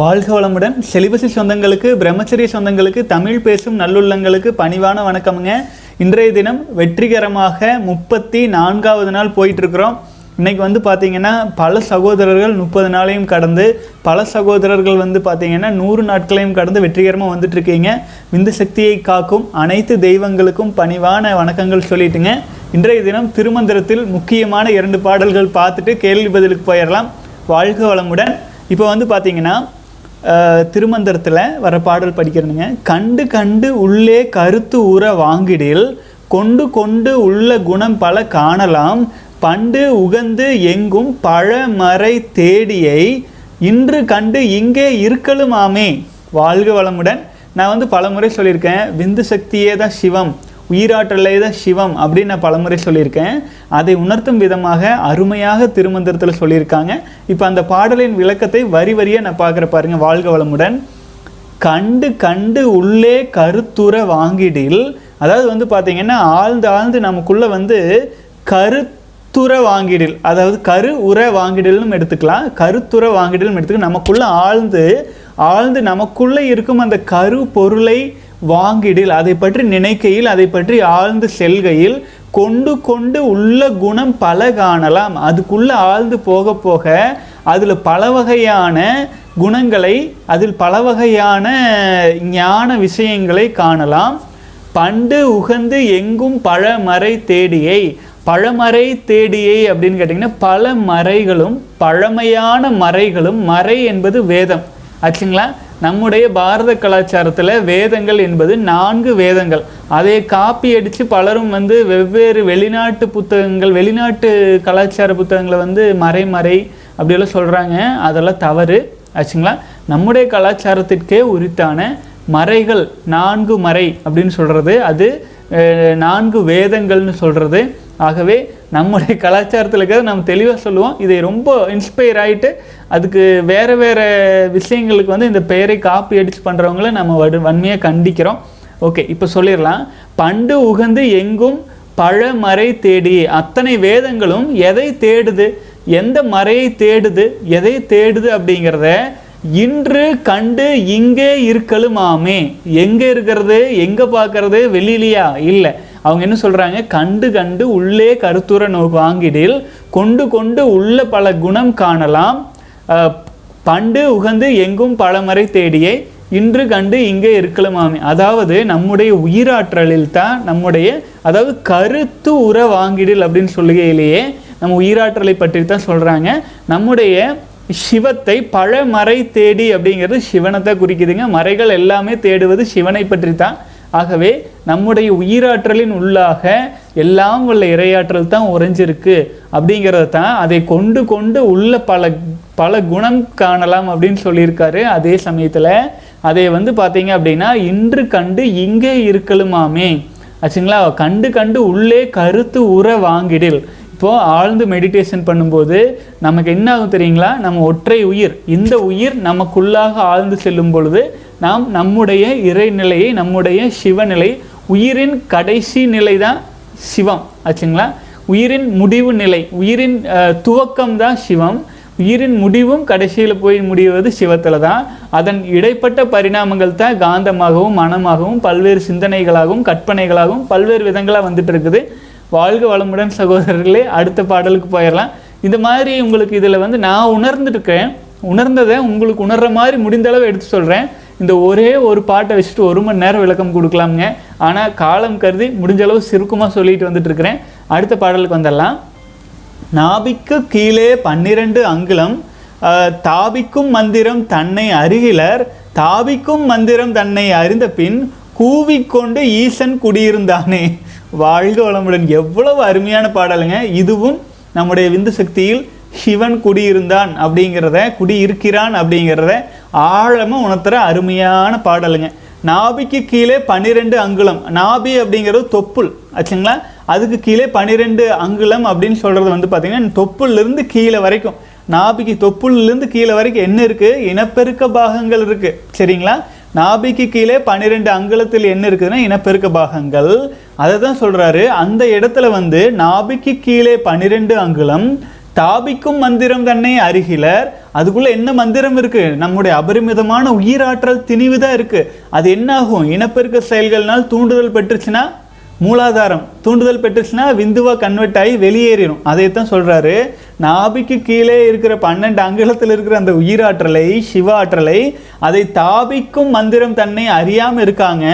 வாழ்க வளமுடன். செலிபசி சொந்தங்களுக்கு பிரம்மச்சரிய சொந்தங்களுக்கு தமிழ் பேசும் நல்லுள்ளங்களுக்கு பணிவான வணக்கமுங்க. இன்றைய தினம் வெற்றிகரமாக முப்பத்தி நான்காவது நாள் போயிட்டுருக்குறோம். இன்றைக்கி இன்னைக்கு வந்து பார்த்திங்கன்னா பல சகோதரர்கள் முப்பது நாளையும் கடந்து பல சகோதரர்கள் வந்து பார்த்திங்கன்னா நூறு நாட்களையும் கடந்து வெற்றிகரமாக வந்துட்டுருக்கீங்க. விந்து சக்தியை காக்கும் அனைத்து தெய்வங்களுக்கும் பணிவான வணக்கங்கள் சொல்லிட்டுங்க. இன்றைய தினம் திருமந்திரத்தில் முக்கியமான இரண்டு பாடல்கள் பார்த்துட்டு கேள்வி பதிலுக்கு போயிடலாம். வாழ்க வளமுடன். இப்போ வந்து பார்த்திங்கன்னா திருமந்திரத்தில் வர பாடல் படிக்கிறேனுங்க. கண்டு கண்டு உள்ளே கருத்து உற வாங்கிடில் கொண்டு கொண்டு உள்ள குணம் பல காணலாம். பண்டு உகந்து எங்கும் பழமறை தேடியை இன்று கண்டு இங்கே இருக்கலுமாமே. வாழ்க வளமுடன். நான் வந்து பலமுறை சொல்லியிருக்கேன் விந்து சக்தியே தான் சிவம். உயிராற்றலே சிவம் அப்படின்னு நான் பலமுறை சொல்லியிருக்கேன். அதை உணர்த்தும் விதமாக அருமையாக திருமந்திரத்தில் சொல்லியிருக்காங்க. இப்போ அந்த பாடலின் விளக்கத்தை வரி வரியாக நான் பார்க்குற பாருங்க வாழ்க வளமுடன். கண்டு கண்டு உள்ளே கருத்துற வாங்கிடில். அதாவது வந்து பார்த்தீங்கன்னா ஆழ்ந்து ஆழ்ந்து நமக்குள்ளே வந்து கருத்துற வாங்கிடில். அதாவது கரு உர வாங்கிடலும் எடுத்துக்கலாம். கருத்துற வாங்கிடலும் எடுத்துக்கலாம். நமக்குள்ளே ஆழ்ந்து ஆழ்ந்து நமக்குள்ளே இருக்கும் அந்த கரு பொருளை வாங்கிடில் அதை பற்றி நினைக்கையில் அதை பற்றி ஆழ்ந்து செல்கையில் கொண்டு கொண்டு உள்ள குணம் பல காணலாம். அதுக்குள்ளே ஆழ்ந்து போக போக அதில் பல வகையான குணங்களை அதில் பல வகையான ஞான விஷயங்களை காணலாம். பண்டு உகந்து எங்கும் பழமறை தேடியை. பழமறை தேடியை அப்படின்னு கேட்டிங்கன்னா பல மறைகளும் பழமையான மறைகளும் மறை என்பது வேதம். ஆச்சுங்களா? நம்முடைய பாரத கலாச்சாரத்தில் வேதங்கள் என்பது நான்கு வேதங்கள். அதை காப்பி அடித்து பலரும் வந்து வெவ்வேறு வெளிநாட்டு புத்தகங்கள் வெளிநாட்டு கலாச்சார புத்தகங்களை வந்து மறை மறை அப்படியெல்லாம் சொல்கிறாங்க அதெல்லாம் தவறு. ஆச்சுங்களா? நம்முடைய கலாச்சாரத்திற்கே உரித்தான மறைகள் நான்கு மறை அப்படின்னு சொல்கிறது அது நான்கு வேதங்கள்னு சொல்கிறது ஆகவே நம்முடைய கலாச்சாரத்தில் இருக்கிறத நம்ம தெளிவாக சொல்லுவோம். இதை ரொம்ப இன்ஸ்பயர் ஆகிட்டு அதுக்கு வேறு வேறு விஷயங்களுக்கு வந்து இந்த பெயரை காப்பி அடித்து பண்ணுறவங்கள நம்ம வடு வன்மையாக கண்டிக்கிறோம். ஓகே இப்போ சொல்லிடலாம். பண்டு உகந்து எங்கும் பழமறை தேடி அத்தனை வேதங்களும் எதை தேடுது? எந்த மறையை தேடுது? எதை தேடுது அப்படிங்கிறத இன்று கண்டு இங்கே இருக்கலுமாமே. எங்கே இருக்கிறது? எங்கே பார்க்கறது? வெளியிலையா? இல்லை. அவங்க என்ன சொல்கிறாங்க கண்டு கண்டு உள்ளே கருத்துர நோ வாங்கிடில் கொண்டு கொண்டு உள்ள பல குணம் காணலாம். பண்டு உகந்து எங்கும் பலமறை தேடியே இன்று கண்டு இங்கே இருக்கலுமாமே. அதாவது நம்முடைய உயிராற்றலில் தான் நம்முடைய அதாவது கருத்து உற வாங்கிடில் அப்படின்னு சொல்லுகையிலேயே நம்ம உயிராற்றலை பற்றி தான் சொல்கிறாங்க நம்முடைய சிவத்தை பழமறை தேடி அப்படிங்கிறது சிவனை தான் குறிக்குதுங்க. மறைகள் எல்லாமே தேடுவது சிவனை பற்றி தான். ஆகவே நம்முடைய உயிராற்றலின் உள்ளாக எல்லாம் உள்ள இரையாற்றல் தான் உறைஞ்சிருக்கு அப்படிங்கிறத தான் அதை கொண்டு கொண்டு உள்ள பல பல குணம் காணலாம் அப்படின்னு சொல்லியிருக்காரு. அதே சமயத்தில் அதை வந்து பார்த்தீங்க அப்படின்னா இன்று கண்டு இங்கே இருக்கலுமாமே. ஆச்சுங்களா? கண்டு கண்டு உள்ளே கருத்து உற வாங்கிடில். இப்போது ஆழ்ந்து மெடிடேஷன் பண்ணும்போது நமக்கு என்ன ஆகும் தெரியுங்களா? நம்ம ஒற்றை உயிர். இந்த உயிர் நமக்குள்ளாக ஆழ்ந்து செல்லும் பொழுது நாம் நம்முடைய இறைநிலையை நம்முடைய சிவநிலை உயிரின் கடைசி நிலை தான் சிவம். ஆச்சுங்களா? உயிரின் முடிவு நிலை உயிரின் துவக்கம் தான் சிவம். உயிரின் முடிவும் கடைசியில் போய் முடிவது சிவத்தில் தான். அதன் இடைப்பட்ட பரிணாமங்கள் தான் காந்தமாகவும் மனமாகவும் பல்வேறு சிந்தனைகளாகவும் கற்பனைகளாகவும் பல்வேறு விதங்களாக வந்துட்டு இருக்குது வாழ்க வளமுடன் சகோதரர்களே அடுத்த பாடலுக்கு போயிடலாம். இந்த மாதிரி உங்களுக்கு இதில் வந்து நான் உணர்ந்துருக்கேன். உணர்ந்ததை உங்களுக்கு உணர்ற மாதிரி முடிந்தளவு எடுத்து சொல்கிறேன் இந்த ஒரே ஒரு பாட்டை வச்சுட்டு ஒரு மணி நேரம் விளக்கம் கொடுக்கலாமுங்க. ஆனால் காலம் கருதி முடிஞ்ச அளவு சுருக்கமாக சொல்லிட்டு வந்துட்டு இருக்கிறேன் அடுத்த பாடலுக்கு வந்துடலாம். நாபிக்கு கீழே பன்னிரண்டு அங்குலம் தாபிக்கும் மந்திரம் தன்னை அருகிலர் தாபிக்கும் மந்திரம் தன்னை அறிந்த பின் கூவிக்கொண்டு ஈசன் குடியிருந்தானே. வாழ்க வளமுடன். எவ்வளவு அருமையான பாடலுங்க. இதுவும் நம்முடைய விந்து சக்தியில் சிவன் குடியிருந்தான் அப்படிங்கிறத குடியிருக்கிறான் அப்படிங்கிறத ஆழமாக உணர்த்துற அருமையான பாடலுங்க. நாபிக்கு கீழே பன்னிரெண்டு அங்குலம். நாபி அப்படிங்கிறது தொப்புள் ஆச்சுங்களா? அதுக்கு கீழே பன்னிரெண்டு அங்குலம் அப்படின்னு சொல்கிறது வந்து பார்த்தீங்கன்னா தொப்புள்லேருந்து கீழே வரைக்கும். நாபிக்கு தொப்புள்லேருந்து கீழே வரைக்கும் என்ன இருக்குது இனப்பெருக்க பாகங்கள் இருக்குது சரிங்களா? நாபிக்கு கீழே பன்னிரெண்டு அங்குலத்தில் என்ன இருக்குதுன்னா இனப்பெருக்க பாகங்கள். அதை தான் சொல்கிறாரு அந்த இடத்துல வந்து நாபிக்கு கீழே பன்னிரெண்டு அங்குலம் தாபிக்கும் மந்திரம் தன்னை அருகிலர். அதுக்குள்ள என்ன மந்திரம் இருக்கு? நம்முடைய அபரிமிதமான உயிராற்றல் திணிவு தான் இருக்கு. அது என்னாகும்? இனப்பெருக்க செயல்கள்னால் தூண்டுதல் பெற்றுச்சுன்னா மூலாதாரம். தூண்டுதல் பெற்றுச்சுன்னா விந்துவா கன்வெர்ட் ஆகி வெளியேறிடும் அதைத்தான் சொல்றாரு. நாபிக்கு கீழே இருக்கிற பன்னெண்டு அங்குலத்தில் இருக்கிற அந்த உயிராற்றலை சிவ ஆற்றலை அதை தாபிக்கும் மந்திரம் தன்னை அறியாம இருக்காங்க.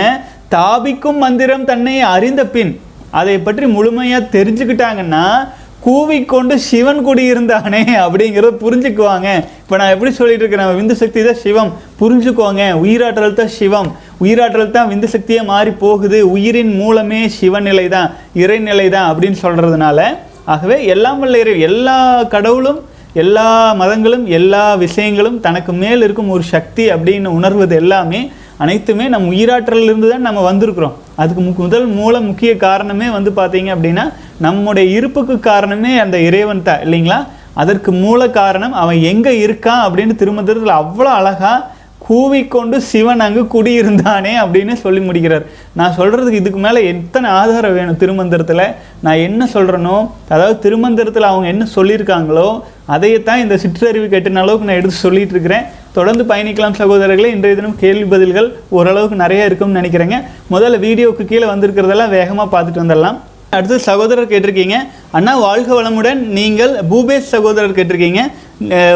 தாபிக்கும் மந்திரம் தன்னை அறிந்த பின் அதை பற்றி முழுமையா தெரிஞ்சுக்கிட்டாங்கன்னா கூவிக்கொண்டு சிவன் குடி இருந்தானே அப்படிங்கிறத புரிஞ்சுக்குவாங்க. இப்போ நான் எப்படி சொல்லிட்டு இருக்கிறேன் விந்து சக்தி தான் சிவம். புரிஞ்சுக்கோங்க உயிராற்றல் தான் சிவம். உயிராற்றல் தான் விந்து சக்தியே மாறி போகுது. உயிரின் மூலமே சிவநிலை தான் இறைநிலை தான் அப்படின்னு சொல்கிறதுனால ஆகவே எல்லாம் வல்ல இறை எல்லா கடவுளும் எல்லா மதங்களும் எல்லா விஷயங்களும் தனக்கு மேல் இருக்கும் ஒரு சக்தி அப்படின்னு உணர்வது எல்லாமே அனைத்துமே நம் உயிராற்றலிருந்து தான் நம்ம வந்திருக்கிறோம். அதுக்கு முதல் மூல முக்கிய காரணமே வந்து பார்த்தீங்க அப்படின்னா நம்முடைய இருப்புக்கு காரணமே அந்த இறைவன் தான் இல்லைங்களா? அதற்கு மூல காரணம் அவன் எங்கே இருக்கான் அப்படின்னு திருமந்திரத்தில் அவ்வளோ அழகாக கூவிக்கொண்டு சிவன் அங்கு குடியிருந்தானே அப்படின்னு சொல்லி முடிக்கிறார். நான் சொல்கிறதுக்கு இதுக்கு மேலே எத்தனை ஆதாரம் வேணும் திருமந்திரத்தில்? நான் என்ன சொல்கிறேனோ அதாவது திருமந்திரத்தில் அவங்க என்ன சொல்லியிருக்காங்களோ அதையத்தான் இந்த சிற்றறிவு கெட்டின அளவுக்கு நான் எடுத்து சொல்லிகிட்டு இருக்கிறேன். தொடர்ந்து பயணிக்கலாம் சகோதரர்களே இன்றைய தினம் கேள்வி பதில்கள் ஓரளவுக்கு நிறைய இருக்கும்னு நினைக்கிறேங்க. முதல்ல வீடியோவுக்கு கீழே வந்திருக்கிறதெல்லாம் வேகமாக பார்த்துட்டு வந்துடலாம். அடுத்து சகோதரர் கேட்டிருக்கீங்க அண்ணா வாழ்க வளமுடன் நீங்கள் பூபேஷ் சகோதரர் கேட்டிருக்கீங்க.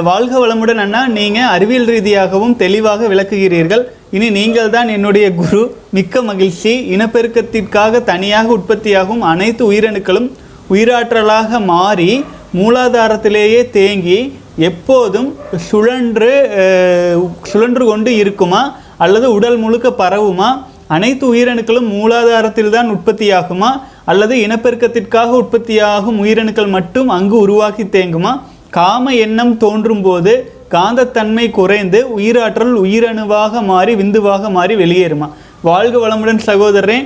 வாழ்க வளமுடன் அண்ணா நீங்கள் அறிவியல் ரீதியாகவும் தெளிவாக விளக்குகிறீர்கள். இனி நீங்கள் தான் என்னுடைய குரு. மிக்க மகிழ்ச்சி. இனப்பெருக்கத்திற்காக தனியாக உற்பத்தியாகும் அனைத்து உயிரணுக்களும் உயிராற்றலாக மாறி மூலாதாரத்திலேயே தேங்கி எப்போதும் சுழன்று சுழன்று கொண்டு இருக்குமா? அல்லது உடல் முழுக்க பரவுமா? அனைத்து உயிரணுக்களும் மூலாதாரத்தில் தான் உற்பத்தியாகுமா? அல்லது இனப்பெருக்கத்திற்காக உற்பத்தியாகும் உயிரணுக்கள் மட்டும் அங்கு உருவாகி தேங்குமா? காம எண்ணம் தோன்றும் போது காந்தத்தன்மை குறைந்து உயிராற்றல் உயிரணுவாக மாறி விந்துவாக மாறி வெளியேறுமா? வாழ்க வளமுடன் சகோதரரே.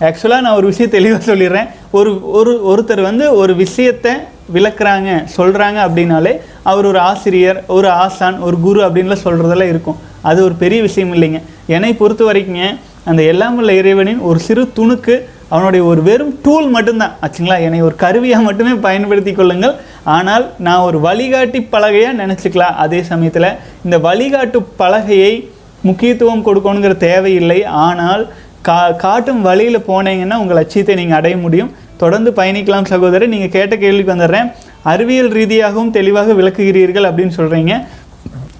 ஆக்சுவலாக நான் ஒரு விஷயம் தெளிவாக சொல்லிடுறேன். ஒரு ஒரு ஒருத்தர் வந்து ஒரு விஷயத்தை விளக்குறாங்க சொல்கிறாங்க அப்படின்னாலே அவர் ஒரு ஆசிரியர் ஒரு ஆசான் ஒரு குரு அப்படின்லாம் சொல்கிறதெல்லாம் இருக்கும். அது ஒரு பெரிய விஷயம் இல்லைங்க. என்னை பொறுத்த வரைக்குங்க அந்த எல்லாம் உள்ள இறைவனின் ஒரு சிறு துணுக்கு அவனுடைய ஒரு வெறும் டூல் மட்டும்தான். ஆச்சுங்களா? என்னை ஒரு கருவியாக மட்டுமே பயன்படுத்தி கொள்ளுங்கள். ஆனால் நான் ஒரு வழிகாட்டி பலகையாக நினச்சிக்கலாம். அதே சமயத்தில் இந்த வழிகாட்டு பலகையை முக்கியத்துவம் கொடுக்கணுங்கிற தேவையில்லை. ஆனால் கா காட்டும் வழியில் போனீங்கன்னா உங்கள் லட்சியத்தை நீங்கள் அடைய முடியும். தொடர்ந்து பயணிக்கலாம் சகோதரர். நீங்கள் கேட்ட கேள்விக்கு வந்துடுறேன். அறிவியல் ரீதியாகவும் தெளிவாக விளக்குகிறீர்கள் அப்படின்னு சொல்கிறீங்க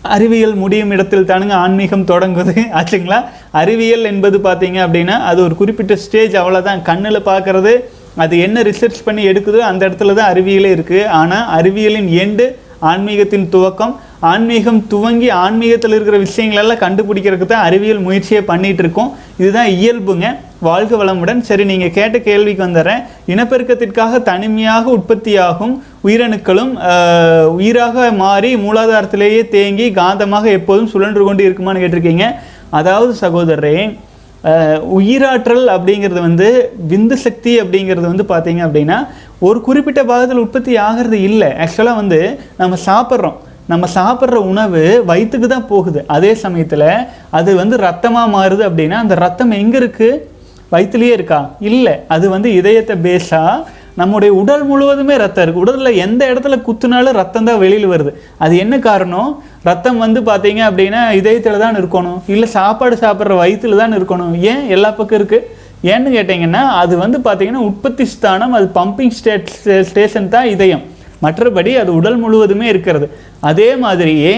அறிவியல் முடியும் இடத்தில் தானுங்க ஆன்மீகம் தொடங்குது. ஆச்சுங்களா? அறிவியல் என்பது பார்த்தீங்க அப்படின்னா அது ஒரு குறிப்பிட்ட ஸ்டேஜ் அவ்வளோதான் கண்ணில் பார்க்குறது அது என்ன ரிசர்ச் பண்ணி எடுக்குதோ அந்த இடத்துல தான் அறிவியலே இருக்குது ஆனால் அறிவியலின் எண்டு ஆன்மீகத்தின் துவக்கம் ஆன்மீகம் துவங்கி ஆன்மீகத்தில் இருக்கிற விஷயங்களெல்லாம் கண்டுபிடிக்கிறதுக்கு தான் அறிவியல் முயற்சியை பண்ணிகிட்டு இருக்கோம். இதுதான் இயல்புங்க. வாழ்க வளமுடன். சரி நீங்கள் கேட்ட கேள்விக்கு வந்துடுறேன். இனப்பெருக்கத்திற்காக தனிமையாக உற்பத்தியாகும் உயிரணுக்களும் உயிராக மாறி மூலாதாரத்திலேயே தேங்கி காந்தமாக எப்போதும் சுழன்று கொண்டு இருக்குமான்னு கேட்டிருக்கீங்க. அதாவது சகோதரரே உயிராற்றல் அப்படிங்கிறது வந்து விந்து சக்தி அப்படிங்கிறது வந்து பார்த்தீங்க அப்படின்னா ஒரு குறிப்பிட்ட பாகத்தில் உற்பத்தி ஆகிறது இல்லை. ஆக்சுவலாக வந்து நம்ம சாப்பிட்றோம். நம்ம சாப்பிட்ற உணவு வயிற்றுக்கு தான் போகுது. அதே சமயத்தில் அது வந்து ரத்தமாக மாறுது அப்படின்னா அந்த ரத்தம் எங்கே இருக்குது வயிற்றுலேயே இருக்கா? இல்லை. அது வந்து இதயத்தை பேஸாக நம்முடைய உடல் முழுவதுமே ரத்தம் இருக்குது உடலில் எந்த இடத்துல குத்துனாலும் ரத்தம் தான் வெளியில் வருது. அது என்ன காரணம்? ரத்தம் வந்து பார்த்தீங்க அப்படின்னா இதயத்தில் தான் இருக்கணும். இல்லை சாப்பாடு சாப்பிட்ற வயிற்றில் தான் இருக்கணும். ஏன் எல்லா பக்கம் இருக்குது ஏன்னு கேட்டிங்கன்னா அது வந்து பார்த்தீங்கன்னா உற்பத்தி ஸ்தானம் அது பம்பிங் ஸ்டேட் ஸ்டேஷன் தான் இதயம். மற்றபடி அது உடல் முழுவதுமே இருக்கிறது. அதே மாதிரியே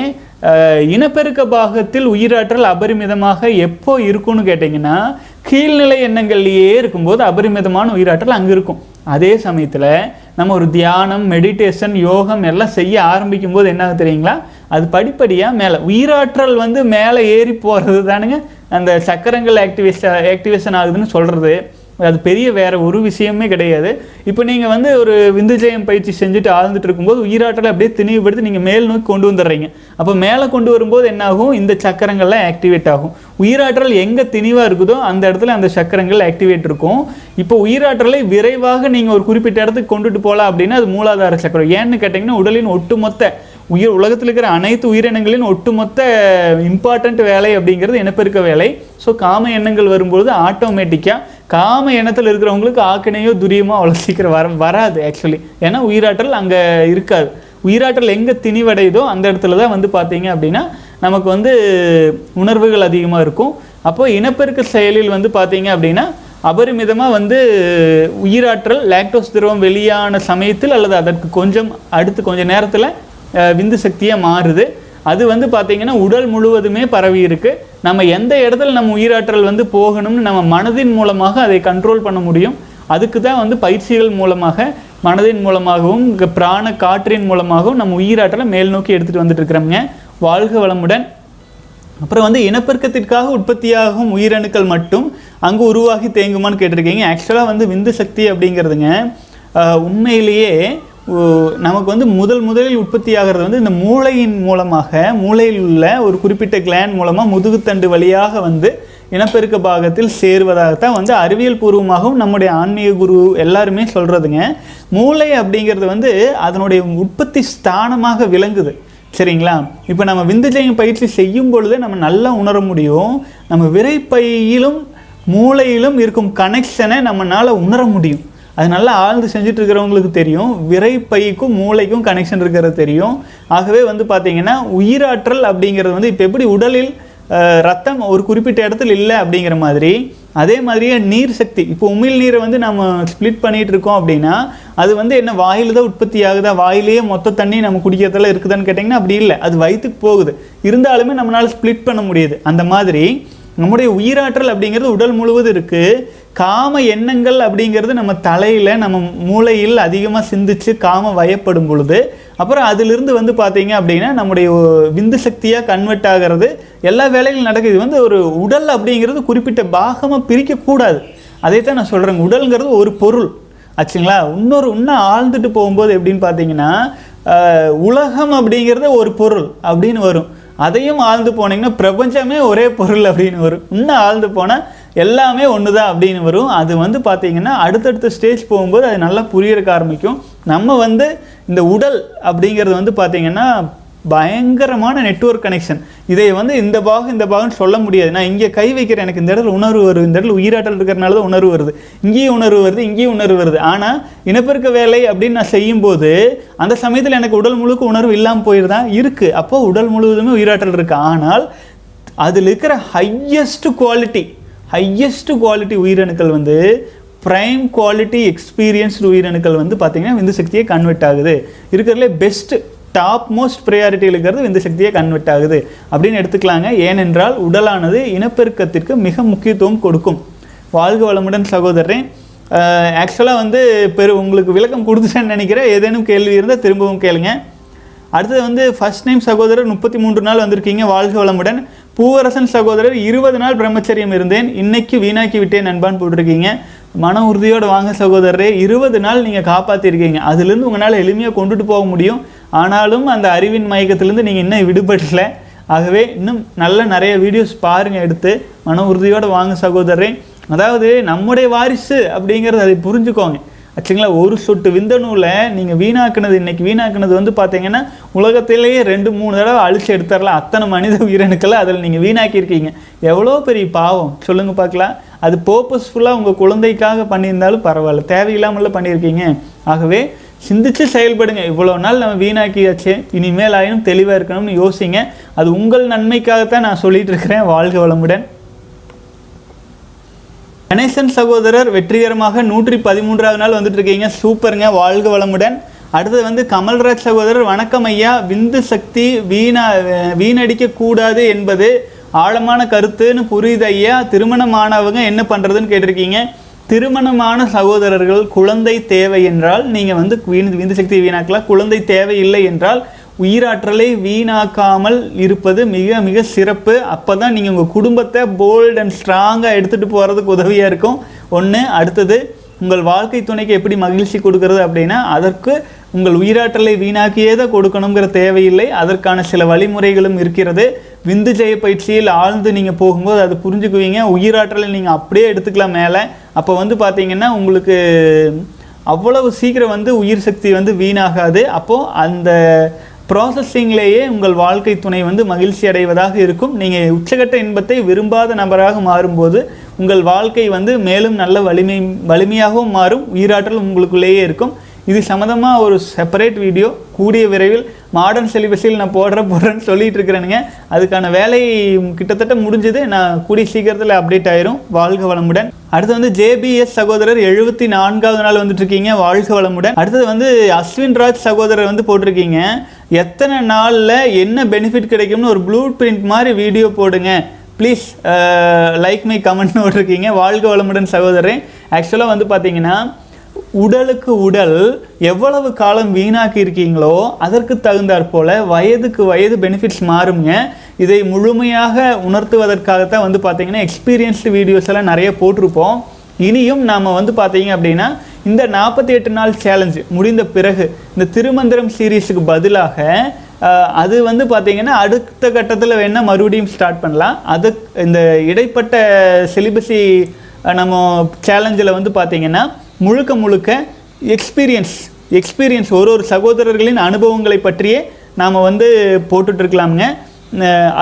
இனப்பெருக்க பாகத்தில் உயிராற்றல் அபரிமிதமாக எப்போ இருக்கும்னு கேட்டிங்கன்னா கீழ்நிலை எண்ணங்கள்லேயே இருக்கும்போது அபரிமிதமான உயிராற்றல் அங்கே இருக்கும். அதே சமயத்தில் நம்ம ஒரு தியானம் மெடிடேஷன் யோகம் எல்லாம் செய்ய ஆரம்பிக்கும் போது என்ன தெரியுங்களா? அது படிப்படியாக மேலே உயிராற்றல் வந்து மேலே ஏறி போகிறது தானுங்க அந்த சக்கரங்கள் ஆக்டிவேஷன் ஆக்டிவேஷன் ஆகுதுன்னு சொல்கிறது அது பெரிய வேற ஒரு விஷயமே கிடையாது. இப்போ நீங்கள் வந்து ஒரு விந்துஜயம் பயிற்சி செஞ்சுட்டு ஆழ்ந்துட்டு இருக்கும்போது உயிராற்றலை அப்படியே திணிவுபடுத்தி நீங்கள் மேல் நோக்கி கொண்டு வந்துடுறீங்க. அப்போ மேலே கொண்டு வரும்போது என்னாகும்? இந்த சக்கரங்கள்லாம் ஆக்டிவேட் ஆகும். உயிராற்றல் எங்கே திணிவாக இருக்குதோ அந்த இடத்துல அந்த சக்கரங்கள் ஆக்டிவேட் இருக்கும். இப்போ உயிராற்றலை விரைவாக நீங்கள் ஒரு குறிப்பிட்ட இடத்துக்கு கொண்டுட்டு போகலாம் அப்படின்னா அது மூலாதார சக்கரம். ஏன்னு கேட்டிங்கன்னா உடலின் ஒட்டுமொத்த உயிர் உலகத்தில் இருக்கிற அனைத்து உயிரினங்களின் ஒட்டுமொத்த இம்பார்ட்டண்ட் வேலை அப்படிங்கிறது இனப்பெருக்க வேலை. ஸோ காம எண்ணங்கள் வரும்பொழுது ஆட்டோமேட்டிக்காக காம எண்ணத்தில் இருக்கிறவங்களுக்கு ஆக்கினையோ துரியமோ அவ்வளோ சீக்கிரம் வர வராது ஆக்சுவலி ஏன்னா உயிராற்றல் அங்கே இருக்காது. உயிராற்றல் எங்கே திணிவடையுதோ அந்த இடத்துல தான் வந்து பார்த்தீங்க அப்படின்னா நமக்கு வந்து உணர்வுகள் அதிகமாக இருக்கும். அப்போது இனப்பெருக்க செயலில் வந்து பார்த்தீங்க அப்படின்னா அபரிமிதமாக வந்து உயிராற்றல் லாக்டோஸ் திரவம் வெளியான சமயத்தில் அல்லது அதற்கு கொஞ்சம் அடுத்து கொஞ்சம் நேரத்தில் விந்து சக்தியாக மாறுது. அது வந்து பார்த்தீங்கன்னா உடல் முழுவதுமே பரவி இருக்கு. நம்ம எந்த இடத்துல நம்ம உயிராற்றல் வந்து போகணும்னு நம்ம மனதின் மூலமாக அதை கண்ட்ரோல் பண்ண முடியும். அதுக்கு தான் வந்து பயிற்சிகள் மூலமாக மனதின் மூலமாகவும் பிராண காற்றின் மூலமாகவும் நம்ம உயிராற்றலை மேல் நோக்கி எடுத்துகிட்டு வந்துட்டு இருக்கிறோங்க வாழ்க வளமுடன். அப்புறம் வந்து இனப்பெருக்கத்திற்காக உற்பத்தியாகும் உயிரணுக்கள் மட்டும் அங்கு உருவாகி தேங்குமான்னு கேட்டிருக்கீங்க. ஆக்சுவலாக வந்து விந்து சக்தி அப்படிங்கிறதுங்க உண்மையிலேயே நமக்கு வந்து முதல் முதலில் உற்பத்தி ஆகிறது வந்து இந்த மூளையின் மூலமாக மூளையில் உள்ள ஒரு குறிப்பிட்ட கிளான் மூலமாக முதுகுத்தண்டு வழியாக வந்து இனப்பெருக்க பாகத்தில் சேருவதாகத்தான் வந்து அறிவியல் பூர்வமாகவும் நம்முடைய ஆன்மீக குரு எல்லாருமே சொல்கிறதுங்க மூளை அப்படிங்கிறது வந்து அதனுடைய உற்பத்தி ஸ்தானமாக விளங்குது. சரிங்களா? இப்போ நம்ம விந்துஜயம் பயிற்சி செய்யும் பொழுதே நம்ம நல்லா உணர முடியும். நம்ம விரைப்பையிலும் மூளையிலும் இருக்கும் கனெக்ஷனை நம்மளால் உணர முடியும். அது நல்லா ஆழ்ந்து செஞ்சுட்டு இருக்கிறவங்களுக்கு தெரியும். விரைப்பைக்கும் மூளைக்கும் கனெக்ஷன் இருக்கிறது தெரியும். ஆகவே வந்து பார்த்தீங்கன்னா உயிராற்றல் அப்படிங்கிறது வந்து இப்போ எப்படி உடலில் ரத்தம் ஒரு குறிப்பிட்ட இடத்துல இல்லை அப்படிங்கிற மாதிரி அதே மாதிரியே நீர் சக்தி. இப்போ உமிழ் நீரை வந்து நம்ம ஸ்ப்ளிட் பண்ணிகிட்டு இருக்கோம் அப்படின்னா அது வந்து என்ன வாயில் தான் உற்பத்தி ஆகுதா? வாயிலேயே மொத்த தண்ணி நம்ம குடிக்கிறதெல்லாம் இருக்குதான்னு கேட்டிங்கன்னா அப்படி இல்லை. அது வயிற்றுக்கு போகுது. இருந்தாலுமே நம்மளால் ஸ்ப்ளிட் பண்ண முடியுது. அந்த மாதிரி நம்முடைய உயிராற்றல் அப்படிங்கிறது உடல் முழுவதும் இருக்குது காம எண்ணங்கள் அப்படிங்கிறது நம்ம தலையில் நம்ம மூளையில் அதிகமாக சிந்திச்சு காம வயப்படும் பொழுது அப்புறம் அதிலிருந்து வந்து பார்த்தீங்க அப்படின்னா நம்முடைய விந்து சக்தியாக கன்வெர்ட் ஆகிறது எல்லா வேலைகளும் நடக்குது. வந்து ஒரு உடல் அப்படிங்கிறது குறிப்பிட்ட பாகமாக பிரிக்கக்கூடாது. அதைத்தான் நான் சொல்கிறேங்க உடல்ங்கிறது ஒரு பொருள். ஆச்சுங்களா? இன்னொரு இன்னும் ஆழ்ந்துட்டு போகும்போது எப்படின்னு பார்த்தீங்கன்னா உலகம் அப்படிங்கிறது ஒரு பொருள் அப்படின்னு வரும். அதையும் ஆழ்ந்து போனீங்கன்னா பிரபஞ்சமே ஒரே பொருள் அப்படின்னு வரும். இன்னும் ஆழ்ந்து போனால் எல்லாமே ஒன்று தான் அப்படின்னு வரும். அது வந்து பார்த்தீங்கன்னா அடுத்தடுத்த ஸ்டேஜ் போகும்போது அது நல்லா புரியறக்க ஆரம்பிக்கும். நம்ம வந்து இந்த உடல் அப்படிங்கிறது வந்து பார்த்திங்கன்னா பயங்கரமான நெட்வொர்க் கனெக்ஷன் இதை வந்து இந்த பாகம் இந்த பாகம்னு சொல்ல முடியாது. நான் இங்கே கை வைக்கிறேன் எனக்கு இந்த இடத்துல உணர்வு வருது. இந்த இடத்துல உயிராட்டல் இருக்கிறனால தான் உணர்வு வருது. இங்கேயும் உணர்வு வருது இங்கேயும் உணர்வு வருது. ஆனால் இனப்பெருக்க வேலை அப்படின்னு நான் செய்யும்போது அந்த சமயத்தில் எனக்கு உடல் முழுக்க உணர்வு இல்லாமல் போயிருதா இருக்குது அப்போ உடல் முழுவதுமே உயிராற்றல் இருக்குது ஆனால் அதில் இருக்கிற ஹையஸ்ட் குவாலிட்டி ஹையஸ்ட் குவாலிட்டி உயிரணுக்கள் வந்து ப்ரைம் குவாலிட்டி எக்ஸ்பீரியன்ஸ்டு உயிரணுக்கள் வந்து பார்த்திங்கன்னா விந்து சக்தியை கன்வெர்ட் ஆகுது. இருக்கிறதுலே பெஸ்ட்டு டாப் மோஸ்ட் ப்ரையாரிட்டி இருக்கிறது விந்து சக்தியை கன்வெர்ட் ஆகுது. அப்படின்னு எடுத்துக்கலாங்க. ஏனென்றால் உடலானது இனப்பெருக்கத்திற்கு மிக முக்கியத்துவம் கொடுக்கும். வாழ்க வளமுடன் சகோதரன் ஆக்சுவலாக வந்து பெரு உங்களுக்கு விளக்கம் கொடுத்துட்டேன்னு நினைக்கிறேன். ஏதேனும் கேள்வி இருந்தால் திரும்பவும் கேளுங்க. அடுத்தது வந்து ஃபர்ஸ்ட் டைம் சகோதரர் முப்பத்தி மூன்று நாள் வந்திருக்கீங்க. வாழ்க வளமுடன். பூவரசன் சகோதரர் இருபது நாள் பிரம்மச்சரியம் இருந்தேன். இன்னைக்கு வீணாக்கி விட்டேன் நண்பான்னு போட்டிருக்கீங்க. மன உறுதியோடு வாங்க சகோதரரே இருபது நாள் நீங்கள் காப்பாற்றிருக்கீங்க அதுலேருந்து உங்களால் எளிமையாக கொண்டுட்டு போக முடியும். ஆனாலும் அந்த அறிவின் மயக்கத்திலேருந்து நீங்கள் இன்னும் விடுபடலை. ஆகவே இன்னும் நல்ல நிறைய வீடியோஸ் பாருங்கள் எடுத்து. மன உறுதியோடு வாங்க சகோதரரே. அதாவது நம்முடைய வாரிசு அப்படிங்கிறது அதை புரிஞ்சுக்கோங்க. ஆச்சுங்களா? ஒரு சொட்டு விந்தணுவில் நீங்கள் வீணாக்குனது இன்றைக்கி வீணாக்குனது வந்து பார்த்தீங்கன்னா உலகத்திலேயே ரெண்டு மூணு தடவை அழிச்சு எடுத்துடலாம் அத்தனை மனித உயிரணுக்களை அதில் நீங்கள் வீணாக்கியிருக்கீங்க. எவ்வளோ பெரிய பாவம்? சொல்லுங்கள் பார்க்கலாம். அது பர்பஸ்ஃபுல்லாக உங்கள் குழந்தைக்காக பண்ணியிருந்தாலும் பரவாயில்ல. தேவையில்லாமல பண்ணியிருக்கீங்க. ஆகவே சிந்திச்சு செயல்படுங்க. இவ்வளோ நாள் நம்ம வீணாக்கியாச்சு. இனிமேல் ஆயினும் தெளிவாக இருக்கணும்னு யோசிங்க. அது உங்கள் நன்மைக்காகத்தான் நான் சொல்லிகிட்டு இருக்கிறேன். வாழ்க வளமுடன். கணேசன் சகோதரர் வெற்றிகரமாக நூற்றி பதிமூன்றாவது நாள் வந்துட்டு இருக்கீங்க சூப்பருங்க. வாழ்க வளமுடன். அடுத்தது வந்து கமல்ராஜ் சகோதரர் வணக்கம் ஐயா. விந்து சக்தி வீணா வீணடிக்க கூடாது என்பது ஆழமான கருத்துன்னு புரியுது ஐயா. திருமணமானவங்க என்ன பண்ணுறதுன்னு கேட்டிருக்கீங்க. திருமணமான சகோதரர்கள் குழந்தை தேவை என்றால் நீங்கள் வந்து வீண் விந்து சக்தி வீணாக்கலாம் குழந்தை தேவை இல்லை என்றால் உயிராற்றலை வீணாக்காமல் இருப்பது மிக மிக சிறப்பு. அப்போ தான் நீங்கள் உங்கள் குடும்பத்தை போல்ட் அண்ட் ஸ்ட்ராங்காக எடுத்துகிட்டு போகிறதுக்கு உதவியாக இருக்கும். ஒன்று அடுத்தது உங்கள் வாழ்க்கை துணைக்கு எப்படி மகிழ்ச்சி கொடுக்கறது அப்படின்னா அதற்கு உங்கள் உயிராற்றலை வீணாக்கியே தான் கொடுக்கணுங்கிற தேவையில்லை. அதற்கான சில வழிமுறைகளும் இருக்கிறது. விந்து ஜெய பயிற்சியில் ஆழ்ந்து நீங்கள் போகும்போது அது புரிஞ்சுக்குவீங்க. உயிராற்றலை நீங்கள் அப்படியே எடுத்துக்கலாம் மேலே. அப்போ வந்து பார்த்தீங்கன்னா உங்களுக்கு அவ்வளவு சீக்கிரம் வந்து உயிர் சக்தி வந்து வீணாகாது. அப்போது அந்த ப்ராசஸிங்லேயே உங்கள் வாழ்க்கை துணை வந்து மகிழ்ச்சி அடைவதாக இருக்கும். நீங்கள் உச்சகட்ட இன்பத்தை விரும்பாத நபராக மாறும்போது உங்கள் வாழ்க்கை வந்து மேலும் நல்ல வலிமை வலிமையாகவும் மாறும். உயிராற்றல் உங்களுக்குள்ளேயே இருக்கும். இது சம்மந்தமாக ஒரு செப்பரேட் வீடியோ கூடிய விரைவில் மாடர்ன் சிலிபஸில் நான் போடுற போடுறேன்னு சொல்லிட்டு இருக்கிறேனுங்க. அதுக்கான வேலை கிட்டத்தட்ட முடிஞ்சது. நான் கூடிய சீக்கிரத்தில் அப்டேட் ஆயிரும். வாழ்க வளமுடன். அடுத்து வந்து ஜேபிஎஸ் சகோதரர் எழுபத்தி நான்காவது நாள் வந்துட்டு இருக்கீங்க. வாழ்க வளமுடன். அடுத்தது வந்து அஸ்வின் ராஜ் சகோதரர் வந்து போட்டிருக்கீங்க. எத்தனை நாளில் என்ன பெனிஃபிட் கிடைக்கும்னு ஒரு ப்ளூ பிரிண்ட் மாதிரி வீடியோ போடுங்க. ப்ளீஸ் லைக் மை கமெண்ட்னு இருக்கீங்க வாழ்க வளமுடன் சகோதரன் ஆக்சுவலாக வந்து பார்த்தீங்கன்னா உடலுக்கு உடல் எவ்வளவு காலம் வீணாக்கி இருக்கீங்களோ அதற்கு தகுந்தாற் போல வயதுக்கு வயது பெனிஃபிட்ஸ் மாறுங்க. இதை முழுமையாக உணர்த்துவதற்காகத்தான் வந்து பார்த்தீங்கன்னா எக்ஸ்பீரியன்ஸ்டு வீடியோஸ் எல்லாம் நிறைய போட்டிருப்போம். இனியும் நாம் வந்து பார்த்தீங்க அப்படின்னா இந்த நாற்பத்தி எட்டு நாள் சேலஞ்சு முடிந்த பிறகு இந்த திருமந்திரம் சீரீஸுக்கு பதிலாக அது வந்து பார்த்திங்கன்னா அடுத்த கட்டத்தில் வேணால் மறுபடியும் ஸ்டார்ட் பண்ணலாம். அது இந்த இடைப்பட்ட சிலிபஸி நம்ம சேலஞ்சில் வந்து பார்த்திங்கன்னா முழுக்க முழுக்க எக்ஸ்பீரியன்ஸ் எக்ஸ்பீரியன்ஸ் ஒரு ஒரு சகோதரர்களின் அனுபவங்களை பற்றியே நாம் வந்து போட்டுட்ருக்கலாமுங்க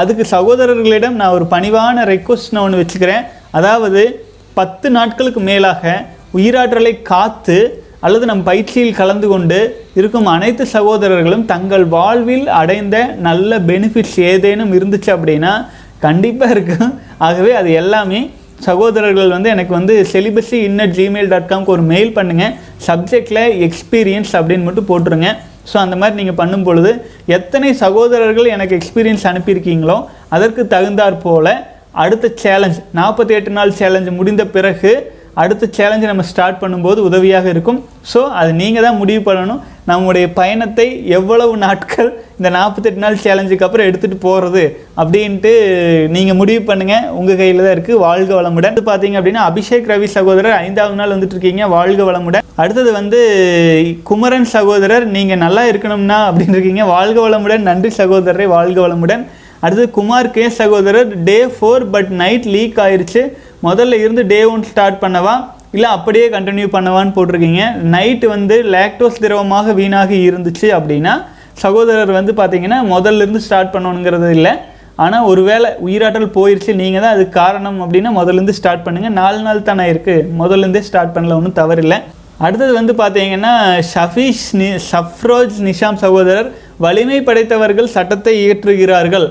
அதுக்கு சகோதரர்களிடம் நான் ஒரு பணிவான ரெக்வஸ்ட் நான் ஒன்று வச்சுக்கிறேன். அதாவது பத்து நாட்களுக்கு மேலாக உயிராற்றலை காத்து அல்லது நம் பயிற்சியில் கலந்து கொண்டு இருக்கும் அனைத்து சகோதரர்களும் தங்கள் வாழ்வில் அடைந்த நல்ல பெனிஃபிட்ஸ் ஏதேனும் இருந்துச்சு அப்படின்னா கண்டிப்பாக இருக்கும். ஆகவே அது எல்லாமே சகோதரர்கள் வந்து எனக்கு வந்து செலிபஸி இன்னட் ஜிமெயில் டாட் காம்க்கு ஒரு மெயில் பண்ணுங்கள் சப்ஜெக்டில் எக்ஸ்பீரியன்ஸ் அப்படின்னு மட்டும் போட்டுருங்க. ஸோ அந்த மாதிரி நீங்கள் பண்ணும் பொழுது எத்தனை சகோதரர்கள் எனக்கு எக்ஸ்பீரியன்ஸ் அனுப்பியிருக்கீங்களோ அதற்கு தகுந்தாற் போல அடுத்த சேலஞ்ச் நாற்பத்தி எட்டு நாள் சேலஞ்ச் முடிந்த பிறகு அடுத்த சேலஞ்சை நம்ம ஸ்டார்ட் பண்ணும்போது உதவியாக இருக்கும். ஸோ அது நீங்கள் தான் முடிவு பண்ணணும். நம்முடைய பயணத்தை எவ்வளவு நாட்கள் இந்த நாற்பத்தெட்டு நாள் சேலஞ்சுக்கு அப்புறம் எடுத்துகிட்டு போகிறது அப்படின்ட்டு நீங்கள் முடிவு பண்ணுங்கள் உங்கள் கையில் தான் இருக்குது வாழ்க வளமுடன். அடுத்து பார்த்தீங்க அப்படின்னா அபிஷேக் ரவி சகோதரர் ஐந்தாவது நாள் வந்துட்டு இருக்கீங்க. வாழ்க வளமுடன். அடுத்தது வந்து குமரன் சகோதரர் நீங்கள் நல்லா இருக்கணும்னா அப்படின்னு இருக்கீங்க. வாழ்க வளமுடன். நன்றி சகோதரரை வாழ்க வளமுடன். அடுத்தது குமார் கே சகோதரர் day four but night leak ஆயிடுச்சு முதல்ல இருந்து டே ஒன் ஸ்டார்ட் பண்ணவா? இல்லை அப்படியே கண்டினியூ பண்ணவான்னு போட்டிருக்கீங்க. நைட்டு வந்து லேக்டோஸ் திரவமாக வீணாகி இருந்துச்சு அப்படின்னா சகோதரர் வந்து பார்த்தீங்கன்னா முதல்ல இருந்து ஸ்டார்ட் பண்ணணுங்கிறது இல்லை. ஆனால் ஒருவேளை உயிராற்றல் போயிடுச்சு நீங்கள் தான் அதுக்கு காரணம் அப்படின்னா முதல்லேருந்து ஸ்டார்ட் பண்ணுங்கள் நாலு நாள் தானே இருக்குது முதல்லேருந்தே ஸ்டார்ட் பண்ணல ஒன்றும் தவறில்லை. அடுத்தது வந்து பார்த்தீங்கன்னா ஷஃபீஷ் நி சஃப்ரோஜ் நிஷாம் சகோதரர் வலிமை படைத்தவர்கள் சட்டத்தை இயற்றுகிறார்கள்.